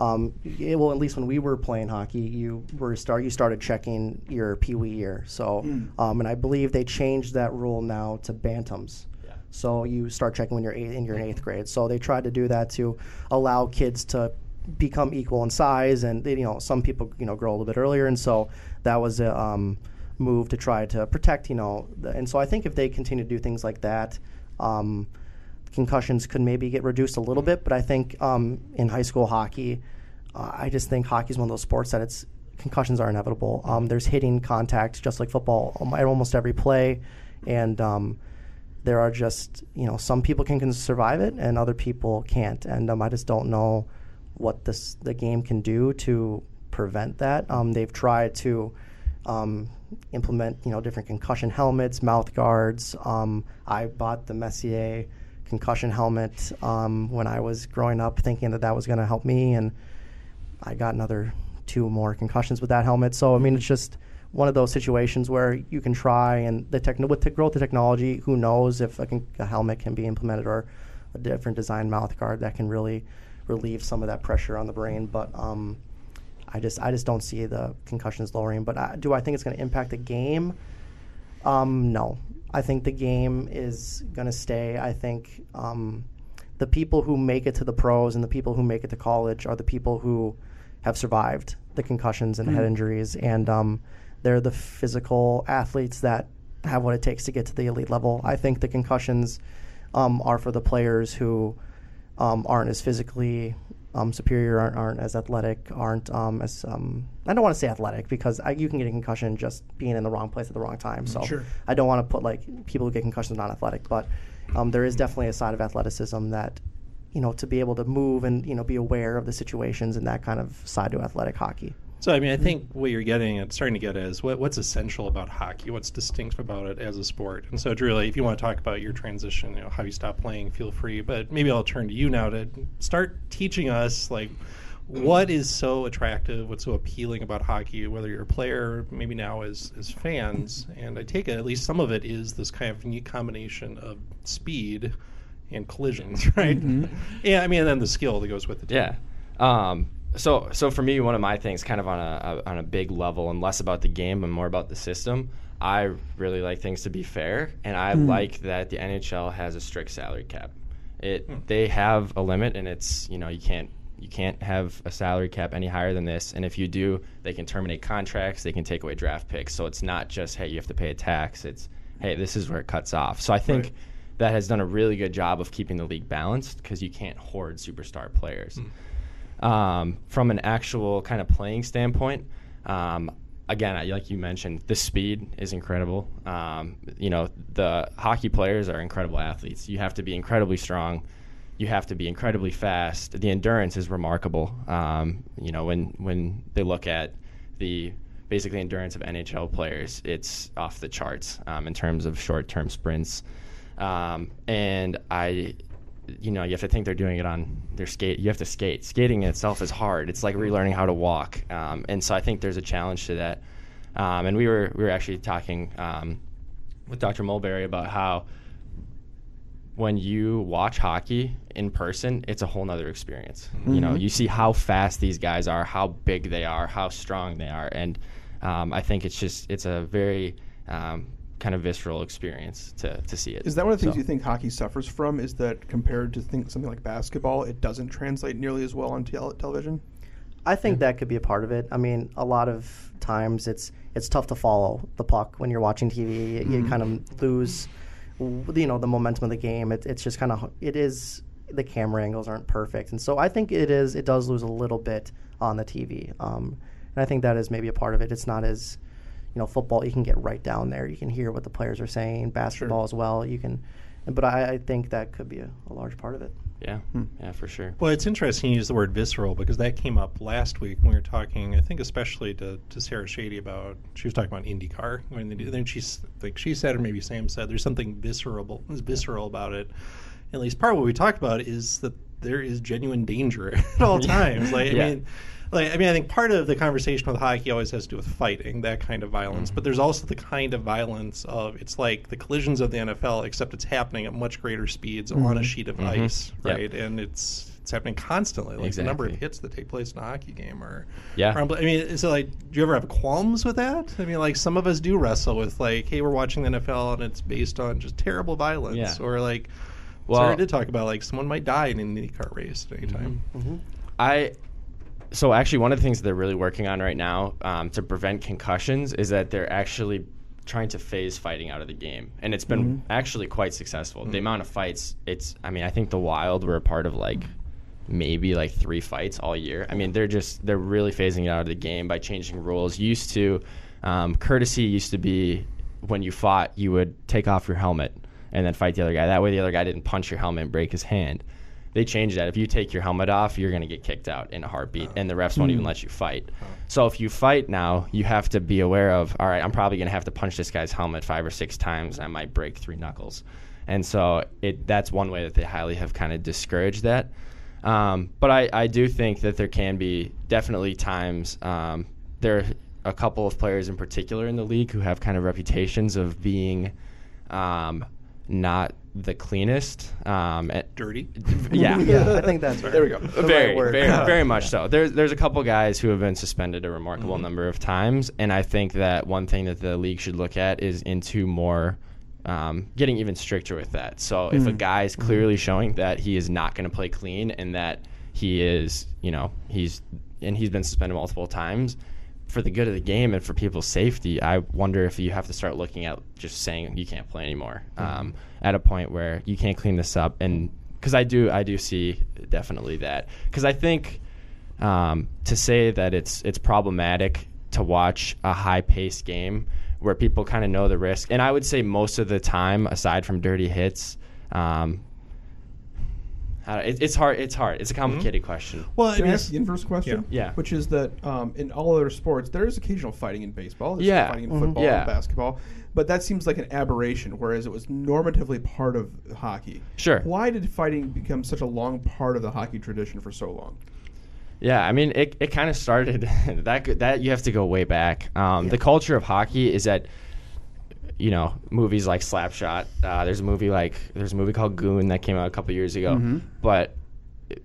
um, it, well, at least when we were playing hockey, you were start you started checking your pee wee year. So, um, and I believe they changed that rule now to bantams. So you start checking when you're eight, in your eighth grade. So they tried to do that to allow kids to become equal in size, and they, you know some people you know grow a little bit earlier, and so that was a um, move to try to protect you know. The, and so I think if they continue to do things like that. Um, concussions could maybe get reduced a little bit, but I think um, in high school hockey, uh, I just think hockey is one of those sports that it's concussions are inevitable. Um, there's hitting contact just like football um, at almost every play, and um, there are just you know some people can, can survive it and other people can't, and um, I just don't know what this the game can do to prevent that. Um, they've tried to um, implement you know different concussion helmets, mouth guards. Um, I bought the Messier concussion helmet um, when I was growing up, thinking that that was going to help me, and I got another two more concussions with that helmet. So I mean, it's just one of those situations where you can try, and the techno with the growth of technology, who knows if a, con- a helmet can be implemented or a different design mouth guard that can really relieve some of that pressure on the brain. But um, I just I just don't see the concussions lowering. But I, do I think it's going to impact the game? Um, no, I think the game is going to stay. I think um, the people who make it to the pros and the people who make it to college are the people who have survived the concussions and head injuries, and um, they're the physical athletes that have what it takes to get to the elite level. I think the concussions um, are for the players who um, aren't as physically um, superior, aren't, aren't as athletic, aren't um, as um, I don't want to say athletic because I, you can get a concussion just being in the wrong place at the wrong time. So Sure. I don't want to put like people who get concussions not athletic, but um, there is definitely a side of athleticism that you know to be able to move and you know be aware of the situations and that kind of side to athletic hockey. So, I mean, I think what you're getting at, starting to get is what, what's essential about hockey, what's distinct about it as a sport. And so, Drew, like, if you want to talk about your transition, you know, how you stopped playing, feel free. But maybe I'll turn to you now to start teaching us, like, what is so attractive, what's so appealing about hockey, whether you're a player, maybe now as, as fans. And I take it, at least some of it is this kind of unique combination of speed and collisions, right? Yeah, I mean, and then the skill that goes with it. Yeah. Um, so so for me, one of my things, kind of on a, a on a big level, and less about the game and more about the system. I really like things to be fair, and I hmm. like that the NHL has a strict salary cap. It hmm. they have a limit, and it's you know you can't you can't have a salary cap any higher than this, and if you do, they can terminate contracts, they can take away draft picks. So it's not just hey you have to pay a tax. It's hey this is where it cuts off. So I think. Right. That has done a really good job of keeping the league balanced because you can't hoard superstar players hmm. Um, from an actual kind of playing standpoint, um, again, I- like you mentioned, the speed is incredible. Um, you know, the hockey players are incredible athletes. You have to be incredibly strong. You have to be incredibly fast. The endurance is remarkable. Um, you know, when when they look at the basically endurance of NHL players, it's off the charts um, in terms of short-term sprints. Um, and I you know, you have to think they're doing it on their skate. You have to skate. Skating in itself is hard. It's like relearning how to walk. Um, and so I think there's a challenge to that. Um, and we were we were actually talking um, with Dr. Mulberry about how when you watch hockey in person, it's a whole nother experience. You know, Mhm. you see how fast these guys are, how big they are, how strong they are, and um, I think it's just it's a very um, kind of visceral experience to, to see it. Is that one of the things So- you think hockey suffers from? Is that compared to think something like basketball, it doesn't translate nearly as well on tel- television? I think that could be a part of it. I mean, a lot of times it's it's tough to follow the puck when you're watching TV. You, you kind of lose, you know, the momentum of the game. It, it's just kind of it is the camera angles aren't perfect, and so I think it is it does lose a little bit on the TV. Um, and I think that is maybe a part of it. It's not as you know football. You can get right down there. You can hear what the players are saying. Basketball as well. You can, but I, I think that could be a, a large part of it. Yeah, hmm. yeah, for sure. Well, it's interesting you use the word visceral because that came up last week when we were talking. I think especially to, to Sarah Shady about she was talking about IndyCar when they do. Mm-hmm. Then she's like she said, or maybe Sam said, there's something visceral, is visceral about it. At least part of what we talked about is that there is genuine danger at all times. Like Yeah. I mean. Like, I mean, I think part of the conversation with hockey always has to do with fighting, that kind of violence. But there's also the kind of violence of it's like the collisions of the NFL, except it's happening at much greater speeds on a Mhm. sheet of Mhm. ice, Yep. right? And it's it's happening constantly. Like the number of hits that take place in a hockey game are Yeah. are I mean, so like, do you ever have qualms with that? I mean, like some of us do wrestle with like, hey, we're watching the NFL and it's based on just terrible violence, Yeah. or like. Well- Sarah did talk about like someone might die in an IndyCar race at any time. I so actually one of the things that they're really working on right now um, to prevent concussions is that they're actually trying to phase fighting out of the game, and it's been Mhm. actually quite successful. The amount of fights, it's I mean I think the Wild were a part of like maybe like three fights all year. I mean they're just they're really phasing it out of the game by changing rules. Used to um, courtesy used to be when you fought you would take off your helmet and then fight the other guy. That way the other guy didn't punch your helmet and break his hand. They changed that. If you take your helmet off, you're going to get kicked out in a heartbeat, and the refs won't even let you fight. So if you fight now, you have to be aware of, all right, I'm probably going to have to punch this guy's helmet five or six times, and I might break three knuckles. And so it that's one way that they highly have kind of discouraged that. Um, but I, I do think that there can be definitely times. Um, there are a couple of players in particular in the league who have kind of reputations of being um, not the cleanest. Um, and- Dirty. Yeah. Yeah, I think that's There we go. the very, right word. very, very much so. There's there's a couple guys who have been suspended a remarkable Mm-hmm. number of times, and I think that one thing that the league should look at is into more. Um, getting even stricter with that. So if a Mm. guy is clearly showing that he is not going to play clean and that he is, you know, he's and he's been suspended multiple times for the good of the game and for people's safety, I wonder if you have to start looking at just saying you can't play anymore um, at a point where you can't clean this up. And because I do, I do see definitely that. Because I think um, to say that it's it's problematic to watch a high paced game where people kind of know the risk, and I would say most of the time, aside from dirty hits. Um, I it, it's hard. It's hard. It's a complicated question. Well, I Can I ask the inverse question? Yeah. Which is that um, in all other sports, there is occasional fighting in baseball. There's Yeah. fighting in Mhm. football Yeah. and basketball. But that seems like an aberration, whereas it was normatively part of hockey. Sure. Why did fighting become such a long part of the hockey tradition for so long? Yeah, I mean, it, it kind of started that that you have to go way back. Um, The culture of hockey is that you know movies like Slapshot. Uh, there's a movie like there's a movie called Goon that came out a couple years ago, Mhm. but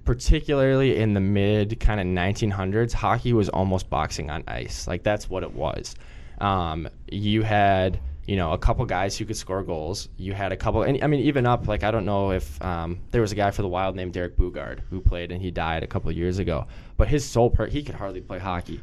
particularly in the mid kind of 1900s, hockey was almost boxing on ice. Like that's what it was. Um, you had you know a couple guys who could score goals. You had a couple, and I mean even up like I don't know if um, there was a guy for the Wild named Derek Boogaard who played and he died a couple years ago. But his sole pur- he could hardly play hockey.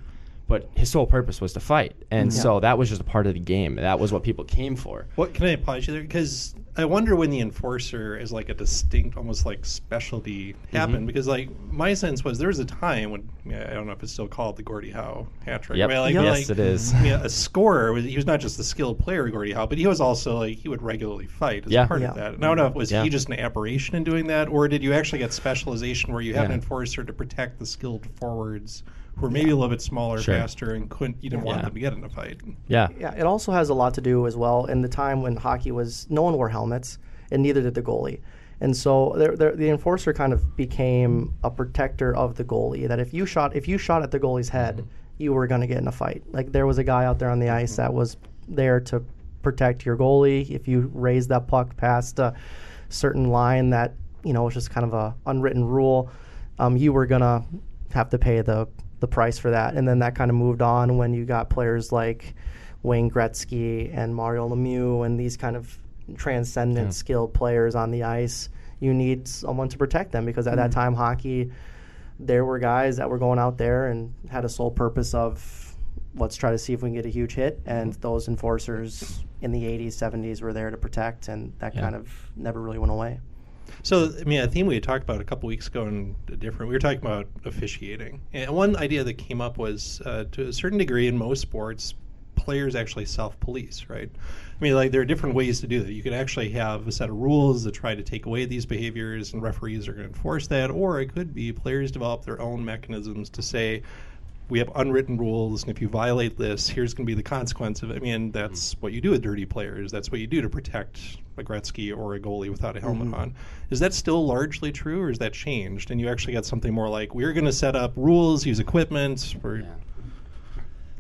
But his sole purpose was to fight, and Yeah. so that was just a part of the game. That was what people came for. What can I pause you there? Because I wonder when the enforcer is like a distinct, almost like specialty happened. Mhm. Because like my sense was there was a time when I don't know if it's still called the Gordie Howe hat trick. Yep. where, like, Yes, like, it is. I mean, a scorer was he was not just a skilled player, Gordie Howe, but he was also like he would regularly fight as Yeah. part Yeah. of that. And I don't know if was Yeah. he just an aberration in doing that, or did you actually get specialization where you have an enforcer to protect the skilled forwards who are maybe a little bit smaller, Sure. faster, and couldn't you didn't want Yeah. them to get in a fight. Yeah, Yeah, it also has a lot to do as well in the time when hockey was no one wore helmets and neither did the goalie. And so there, there, the enforcer kind of became a protector of the goalie. That if you shot if you shot at the goalie's head, you were going to get in a fight. Like there was a guy out there on the ice that was there to protect your goalie. If you raised that puck past a certain line that you know was just kind of a unwritten rule, um, you were gonna have to pay the the price for that. And then that kind of moved on when you got players like Wayne Gretzky and Mario Lemieux and these kind of transcendent skilled players on the ice. You need someone to protect them because at that mm-hmm. time hockey there were guys that were going out there and had a sole purpose of let's try to see if we can get a huge hit. Mm-hmm. And those enforcers in the 80s 70s were there to protect and that kind of never really went away So, I mean, a theme we had talked about a couple weeks ago and different. We were talking about officiating, and one idea that came up was, uh, to a certain degree, in most sports, players actually self-police, right? I mean, like there are different ways to do that. You could actually have a set of rules that try to take away these behaviors, and referees are going to enforce that, or it could be players develop their own mechanisms to say. We have unwritten rules, and if you violate this, here's going to be the consequence of it. I mean, that's what you do with dirty players. That's what you do to protect a Gretzky or a goalie without a helmet on. Is that still largely true, or has that changed? And you actually got something more like we're going to set up rules, use equipment. For,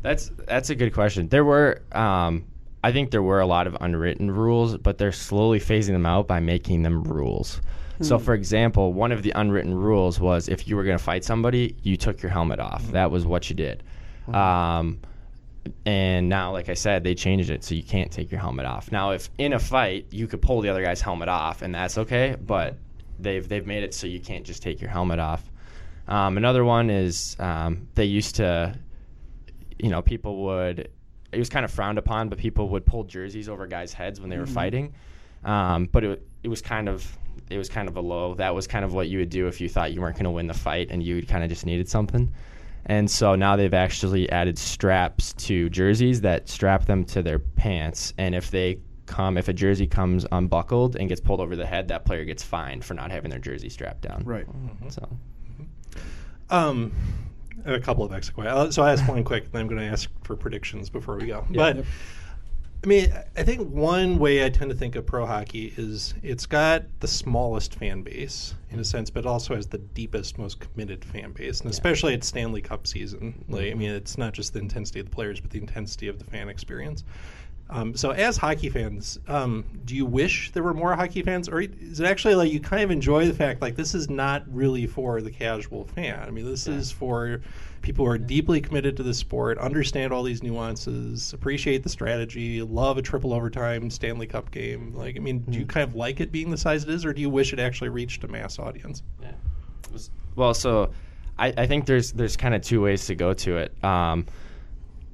That's that's a good question. There were, um, I think there were a lot of unwritten rules, but they're slowly phasing them out by making them rules. So, for example, one of the unwritten rules was if you were going to fight somebody, you took your helmet off. That was what you did. Um, and now, like I said, they changed it so you can't take your helmet off. Now, if in a fight you could pull the other guy's helmet off, and that's okay, but they've they've made it so you can't just take your helmet off. Um, another one is um, they used to you know, people would. It was kind of frowned upon, but people would pull jerseys over guys' heads when they were fighting. Um, but it, it was kind of it was kind of a low. That was kind of what you would do if you thought you weren't going to win the fight and you kind of just needed something. And so now they've actually added straps to jerseys that strap them to their pants. And if they come, if a jersey comes unbuckled and gets pulled over the head, that player gets fined for not having their jersey strapped down. Right. Mm-hmm. So mm-hmm. Um, a couple of extra questions. Uh, so I ask one quick, then I'm going to ask for predictions before we go. but I mean, I think one way I tend to think of pro hockey is it's got the smallest fan base in a sense, but also has the deepest, most committed fan base, and especially at Stanley Cup season. Like, I mean, it's not just the intensity of the players, but the intensity of the fan experience. Um, so, as hockey fans, um, do you wish there were more hockey fans, or is it actually like you kind of enjoy the fact like this is not really for the casual fan? I mean, this is for people who are deeply committed to the sport, understand all these nuances, appreciate the strategy, love a triple overtime Stanley Cup game. Like, I mean, do you kind of like it being the size it is, or do you wish it actually reached a mass audience? Yeah. Well, so I, I think there's there's kind of two ways to go to it. Um,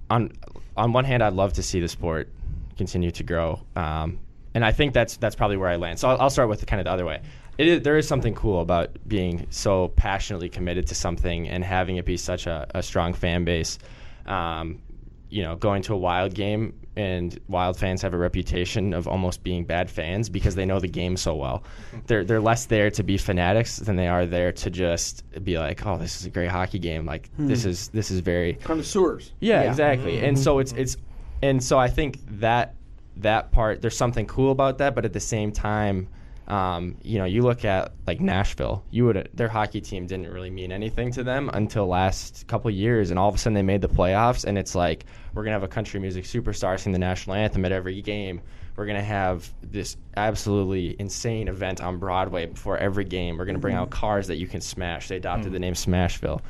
on on one hand, I'd love to see the sport continue to grow, um, and I think that's that's probably where I land. So I'll, I'll start with the kind of the other way. It is, there is something cool about being so passionately committed to something and having it be such a, a strong fan base. Um, you know, going to a wild game and wild fans have a reputation of almost being bad fans because they know the game so well. They're they're less there to be fanatics than they are there to just be like, oh, this is a great hockey game. Like this is this is very Connoisseurs. yeah, Yeah. exactly. And so it's it's and so I think that that part there's something cool about that, but at the same time, um, you know, you look at like Nashville, you would their hockey team didn't really mean anything to them until last couple years, and all of a sudden they made the playoffs, and it's like we're gonna have a country music superstar sing the national anthem at every game. We're gonna have this absolutely insane event on Broadway before every game. We're gonna bring out cars that you can smash. They adopted the name Smashville.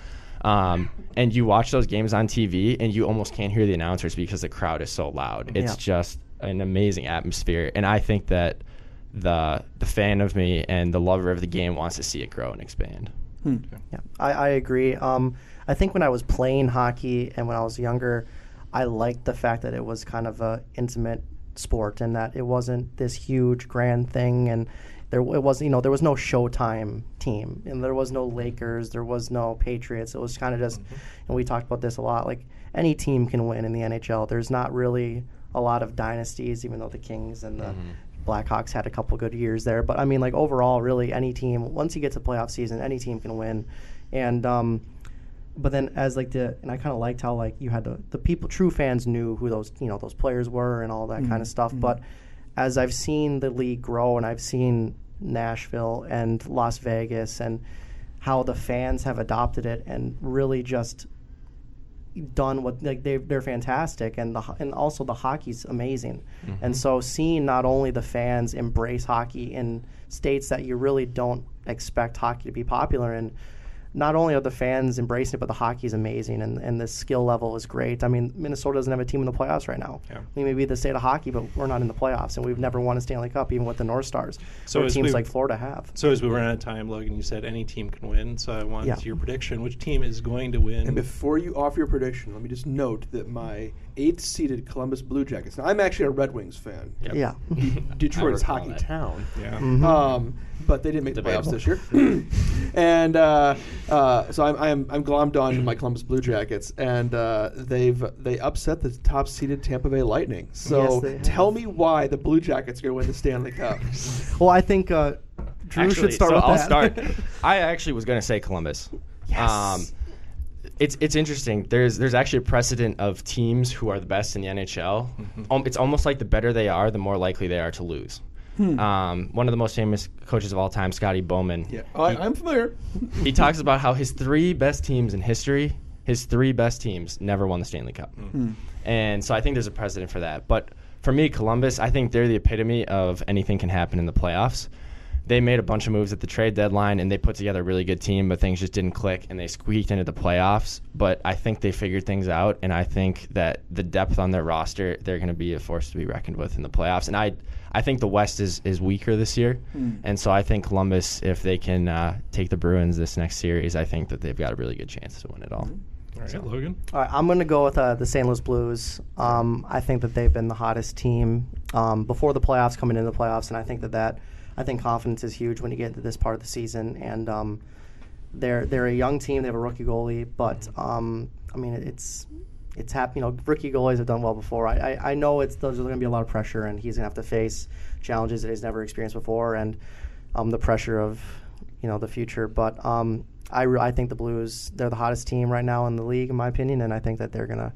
Um, and you watch those games on TV, and you almost can't hear the announcers because the crowd is so loud. It's Yeah. just an amazing atmosphere, and I think that the the fan of me and the lover of the game wants to see it grow and expand. Yeah, I, I agree. Um, I think when I was playing hockey and when I was younger, I liked the fact that it was kind of a intimate sport and that it wasn't this huge grand thing and there it was you know there was no Showtime team and there was no Lakers, there was no Patriots. It was kind of just, mm-hmm. and we talked about this a lot. Like any team can win in the NHL. There's not really a lot of dynasties, even though the Kings and the mm-hmm. Blackhawks had a couple good years there. But I mean, like overall, really, any team once you get to playoff season, any team can win. And um, but then as like the and I kind of liked how like you had the the people, true fans knew who those you know those players were and all that kind of mm-hmm. stuff. But as I've seen the league grow and I've seen Nashville and Las Vegas, and how the fans have adopted it and really just done what like they they're fantastic and the and also the hockey's amazing. Mm-hmm. And so seeing not only the fans embrace hockey in states that you really don't expect hockey to be popular in, not only are the fans embracing it, but the hockey is amazing and, and the skill level is great. I mean, Minnesota doesn't have a team in the playoffs right now. Yeah. We may be the state of hockey, but we're not in the playoffs, and we've never won a Stanley Cup, even with the North Stars. So So teams we- like Florida have. So as we run out of time, Logan, you said any team can win. So I want Yeah. your prediction. Which team is going to win? And before you offer your prediction, let me just note that my eighth-seeded Columbus Blue Jackets. Now, I'm actually a Red Wings fan. Yeah. Detroit is hockey that. town. yeah. Um, but they didn't make the playoffs this year. and uh, uh, so I'm, I'm I'm glommed on to my Columbus Blue Jackets, and uh, they've they upset the top seeded Tampa Bay Lightning. So Yes, they have. tell me why the Blue Jackets are going to win the Stanley Cup. Well, I think uh, Drew Actually, should start so with I'll that. start. I actually was going to say Columbus. Yes. it's it's interesting. There's there's actually a precedent of teams who are the best in the NHL. Um, it's almost like the better they are, the more likely they are to lose. Hmm. Um, one of the most famous coaches of all time, Scotty Bowman. yeah, oh, I, I'm familiar. He talks about how his three best teams in history, his three best teams, never won the Stanley Cup. Hmm. Hmm. And so I think there's a precedent for that. But for me, Columbus, I think they're the epitome of anything can happen in the playoffs. They made a bunch of moves at the trade deadline and they put together a really good team, but things just didn't click and they squeaked into the playoffs. But I think they figured things out, and I think that the depth on their roster, they're going to be a force to be reckoned with in the playoffs. And I, I think the West is, is weaker this year, and so I think Columbus, if they can uh, take the Bruins this next series, I think that they've got a really good chance to win it all. All right, Logan. All right, I'm going to go with uh, the St. Louis Blues. Um, I think that they've been the hottest team um, before the playoffs, coming into the playoffs, and I think that that I think confidence is huge when you get into this part of the season. And um, they're they're a young team. They have a rookie goalie, but um, I mean it's it's hap- You know, rookie goalies have done well before. I I, I know it's there's going to be a lot of pressure, and he's going to have to face challenges that he's never experienced before, and um, the pressure of you know the future. But um, I re- I think the Blues they're the hottest team right now in the league, in my opinion, and I think that they're going to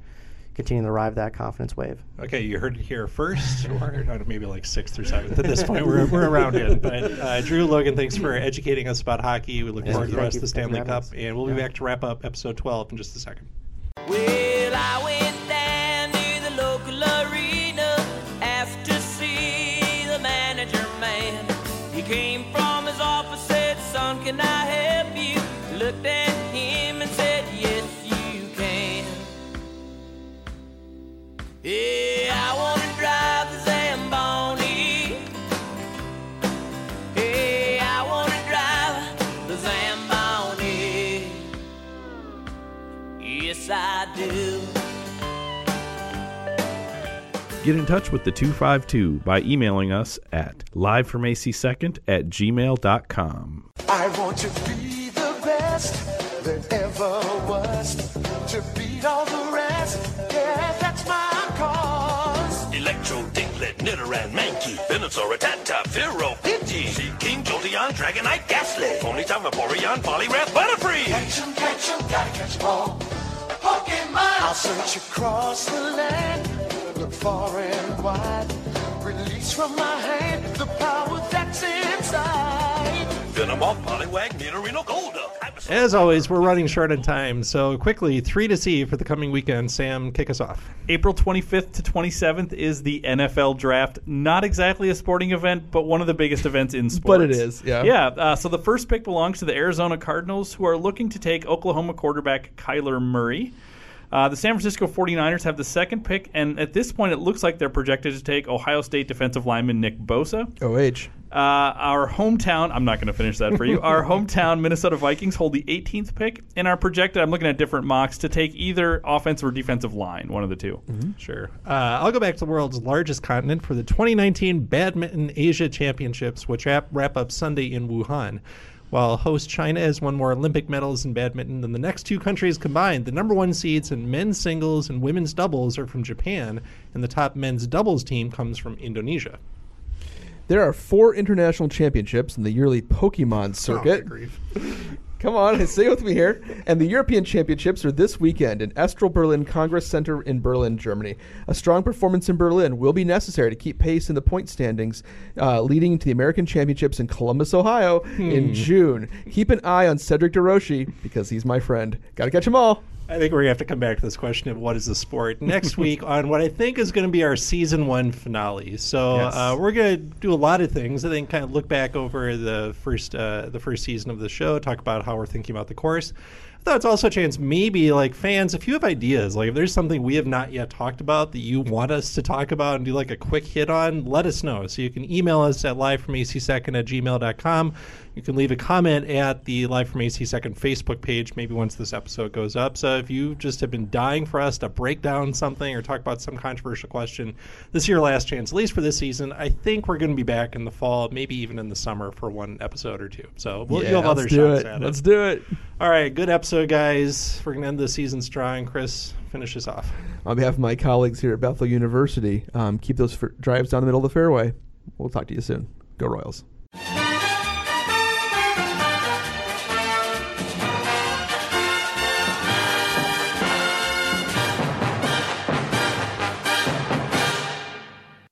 continue to ride that confidence wave. Okay, you heard it here first, or I don't know, maybe like sixth or seventh at this point. We're, we're around it. But uh, Drew Logan, thanks for educating us about hockey. We look forward to the rest you. of the Stanley Cup, us. and we'll be back to wrap up episode 12 in just a second. Well, I went down to the local arena see the manager man. He came from Get in touch with the 252 by emailing us at livefromac2nd at gmail.com. I want to be the best there ever was. To beat all the rest, yeah, that's my cause. Electro, Diglett, Nidoran, Mankey, Venusaur, Rattata, Firo, Pidgey, King, Jolteon, Dragonite, Gastly, Ponyta, Vaporeon, Poliwrath, Butterfree. Catch 'em, catch 'em, gotta catch 'em all. Pokemon! I'll search across the land, look far and wide. Release from my hand the power that's inside. Venomoth, Poliwag, Nidorino, Golduck. Ivysaur. As always, we're running short on time, so quickly, three to see for the coming weekend. Sam, kick us off. April 25th to 27th is the NFL draft. Not exactly a sporting event, but one of the biggest events in sports. But it is, yeah. Yeah. Uh, so the first pick belongs to the Arizona Cardinals, who are looking to take Oklahoma quarterback Kyler Murray. Uh, the San Francisco 49ers have the second pick, and at this point, it looks like they're projected to take Ohio State defensive lineman Nick Bosa. OH. Uh, our hometown, I'm not going to finish that for you. Our hometown Minnesota Vikings hold the 18th pick and are projected, I'm looking at different mocks, to take either offensive or defensive line, one of the 2 Sure. Uh, I'll go back to the world's largest continent for the 2019 Badminton Asia Championships, which wrap, wrap up Sunday in Wuhan. While host China has won more Olympic medals in badminton than the next two countries combined, the number one seeds in men's singles and women's doubles are from Japan, and the top men's doubles team comes from Indonesia. There are four international championships in the yearly Pokemon oh, circuit. grief. Come on, stay with me here. And the European Championships are this weekend in Estrel Berlin Congress Center in Berlin, Germany. A strong performance in Berlin will be necessary to keep pace in the point standings, uh, leading to the American Championships in Columbus, Ohio in June. Keep an eye on Cedric DeRoshi because he's my friend. Got to catch them all. I think we're gonna have to come back to this question of what is the sport next week on what I think is going to be our season one finale. So Yes. uh, we're gonna do a lot of things. I think kind of look back over the first uh, the first season of the show, talk about how we're thinking about the course. I thought it's also a chance, maybe like fans, if you have ideas, like if there's something we have not yet talked about that you want us to talk about and do like a quick hit on, let us know. So you can email us at live from ac2nd at gmail.com. You can leave a comment at the Live from AC Second Facebook page, maybe once this episode goes up. So if you just have been dying for us to break down something or talk about some controversial question, this is your last chance, at least for this season. I think we're going to be back in the fall, maybe even in the summer for one episode or two. So we'll, Yeah, you'll have let's other do shots it. at it. Let's do it. All right, good episode, guys. We're going to end the season strong. Chris, finish us off. On behalf of my colleagues here at Bethel University, um, keep those f- drives down the middle of the fairway. We'll talk to you soon. Go Royals.